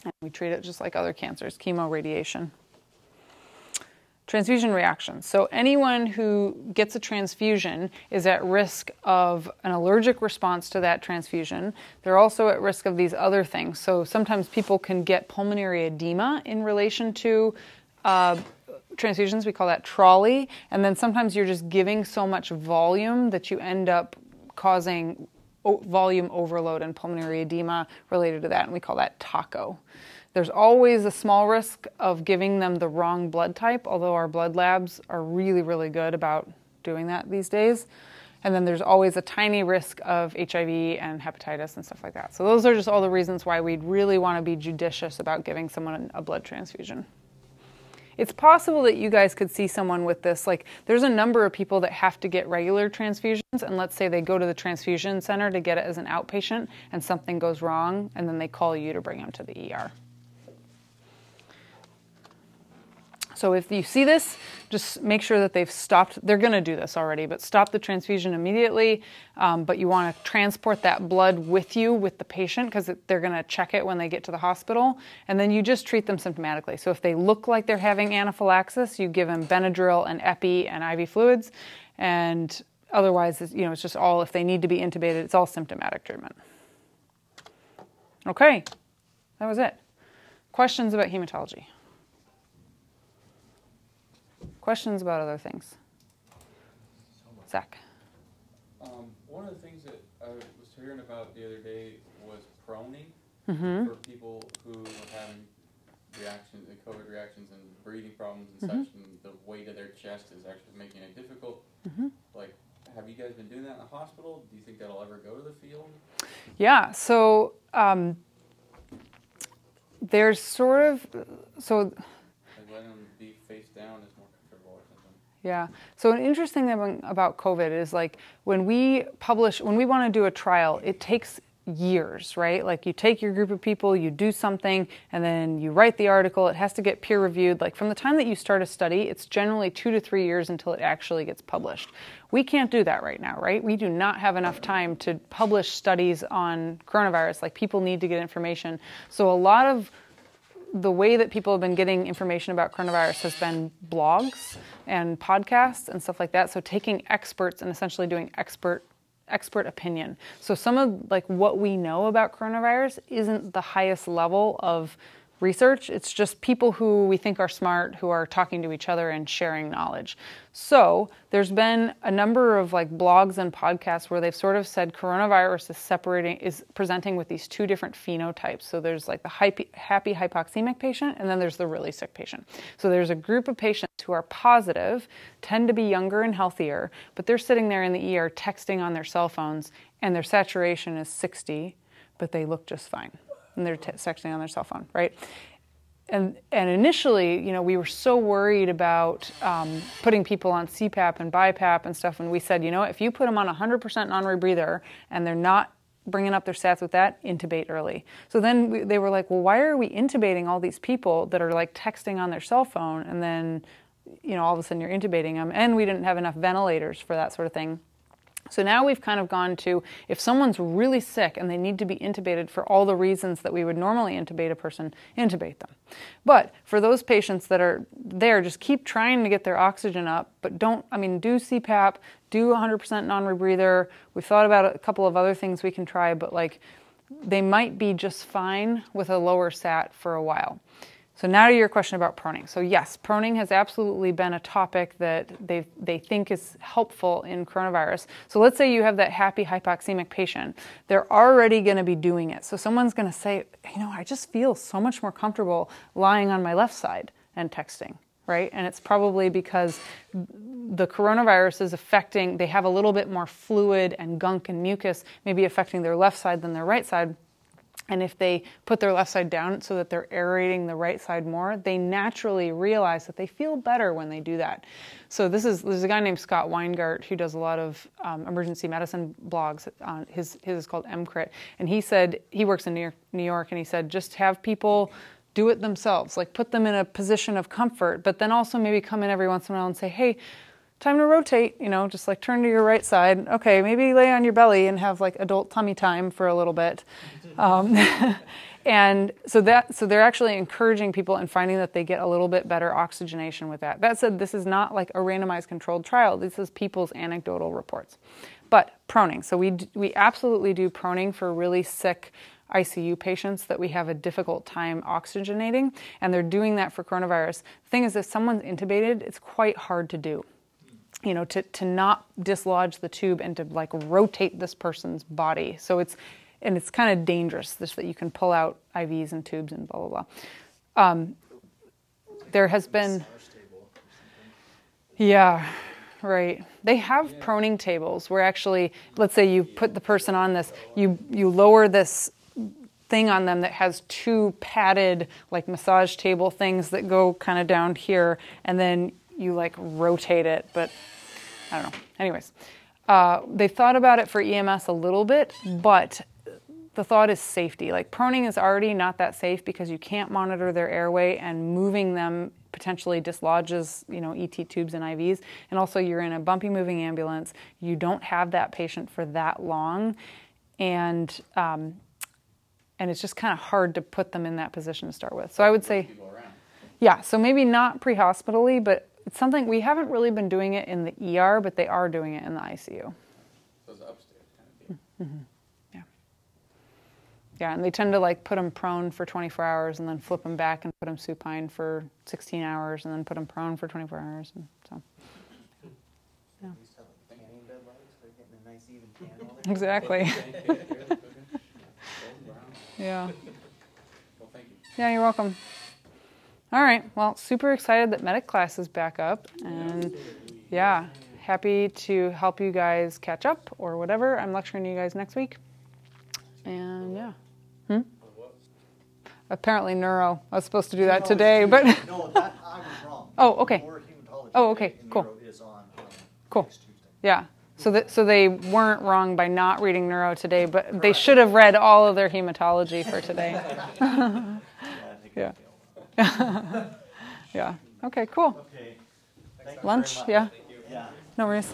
And we treat it just like other cancers, chemo, radiation. Transfusion reactions. So, anyone who gets a transfusion is at risk of an allergic response to that transfusion. They're also at risk of these other things. So, sometimes people can get pulmonary edema in relation to uh, transfusions. We call that TRALI. And then sometimes you're just giving so much volume that you end up causing volume overload and pulmonary edema related to that. And we call that TACO. There's always a small risk of giving them the wrong blood type, although our blood labs are really, really good about doing that these days. And then there's always a tiny risk of HIV and hepatitis and stuff like that. So, those are just all the reasons why we'd really want to be judicious about giving someone a blood transfusion. It's possible that you guys could see someone with this. Like, there's a number of people that have to get regular transfusions, and let's say they go to the transfusion center to get it as an outpatient, and something goes wrong, and then they call you to bring them to the ER. So if you see this, just make sure that they've stopped. They're going to do this already, but stop the transfusion immediately. Um, but you want to transport that blood with you with the patient because they're going to check it when they get to the hospital. And then you just treat them symptomatically. So if they look like they're having anaphylaxis, you give them Benadryl and Epi and IV fluids. And otherwise, you know, it's just all if they need to be intubated, it's all symptomatic treatment. Okay, that was it. Questions about hematology? Questions about other things? Zach. Um, one of the things that I was hearing about the other day was proning Mm-hmm. for people who are having reactions, COVID reactions and breathing problems and Mhm. such, and the weight of their chest is actually making it difficult. Mhm. Like, have you guys been doing that in the hospital? Do you think that'll ever go to the field? Yeah, so um, there's sort of so Like, letting them be face down is more comfortable or something. Yeah. So an interesting thing about COVID is like when we publish, when we want to do a trial, it takes years, right? Like you take your group of people, you do something, and then you write the article. It has to get peer reviewed. Like from the time that you start a study, it's generally two to three years until it actually gets published. We can't do that right now, right? We do not have enough time to publish studies on coronavirus. Like people need to get information. So a lot of the way that people have been getting information about coronavirus has been blogs and podcasts and stuff like that. So taking experts and essentially doing expert expert opinion. So some of like what we know about coronavirus isn't the highest level of research. It's just people who we think are smart who are talking to each other and sharing knowledge. So there's been a number of like blogs and podcasts where they've sort of said coronavirus is separating is presenting with these two different phenotypes. So there's like the happy, happy hypoxemic patient and then there's the really sick patient. So there's a group of patients who are positive, tend to be younger and healthier, but they're sitting there in the ER texting on their cell phones and their saturation is 60, but they look just fine, and they're texting on their cell phone, right? And and initially, you know, we were so worried about um, putting people on CPAP and BiPAP and stuff, and we said, you know, if you put them on 100% non-rebreather and they're not bringing up their stats with that, intubate early. So then we, they were like, well, why are we intubating all these people that are like texting on their cell phone, and then, you know, all of a sudden you're intubating them, and we didn't have enough ventilators for that sort of thing. So now we've kind of gone to if someone's really sick and they need to be intubated for all the reasons that we would normally intubate a person, intubate them. But for those patients that are there, just keep trying to get their oxygen up, but don't, I mean, do CPAP, do 100% non rebreather. We've thought about a couple of other things we can try, but like they might be just fine with a lower SAT for a while. So now to your question about proning. So yes, proning has absolutely been a topic that they they think is helpful in coronavirus. So let's say you have that happy hypoxemic patient. They're already going to be doing it. So someone's going to say, you know, I just feel so much more comfortable lying on my left side and texting, right? And it's probably because the coronavirus is affecting they have a little bit more fluid and gunk and mucus maybe affecting their left side than their right side and if they put their left side down so that they're aerating the right side more, they naturally realize that they feel better when they do that. So this is there's a guy named Scott Weingart who does a lot of um, emergency medicine blogs. On his his is called EMCrit, and he said he works in New York, New York, and he said just have people do it themselves, like put them in a position of comfort, but then also maybe come in every once in a while and say, hey time to rotate, you know, just like turn to your right side. Okay, maybe lay on your belly and have like adult tummy time for a little bit. Um, and so that so they're actually encouraging people and finding that they get a little bit better oxygenation with that. That said, this is not like a randomized controlled trial. This is people's anecdotal reports. But proning. So we we absolutely do proning for really sick ICU patients that we have a difficult time oxygenating, and they're doing that for coronavirus. The thing is, if someone's intubated, it's quite hard to do you know, to, to not dislodge the tube and to like rotate this person's body. So it's, and it's kind of dangerous this, that you can pull out IVs and tubes and blah, blah, blah. Um, there has been, yeah, right. They have proning tables where actually, let's say you put the person on this, you, you lower this thing on them that has two padded like massage table things that go kind of down here and then you like rotate it but I don't know. Anyways, uh, they thought about it for EMS a little bit, but the thought is safety. Like proning is already not that safe because you can't monitor their airway and moving them potentially dislodges, you know, ET tubes and IVs. And also you're in a bumpy moving ambulance. You don't have that patient for that long. And um, and it's just kind of hard to put them in that position to start with. So I would say, yeah, so maybe not pre-hospitally, but it's something we haven't really been doing it in the ER, but they are doing it in the ICU. Those upstairs kind of mm-hmm. Yeah. Yeah, and they tend to like put them prone for 24 hours and then flip them back and put them supine for 16 hours and then put them prone for 24 hours. And so. Yeah. Exactly. yeah. Well, thank you. Yeah, you're welcome. All right. Well, super excited that medic class is back up, and yeah, happy to help you guys catch up or whatever. I'm lecturing you guys next week, and yeah. Hmm? Apparently neuro. I was supposed to do that today, but No, that, I was wrong. Oh, okay. Oh, okay, cool. neuro is on, um, Cool. yeah. So that so they weren't wrong by not reading neuro today, but they should have read all of their hematology for today. Yeah, Yeah. Okay. Cool. Okay. Lunch. Yeah. Yeah. No worries.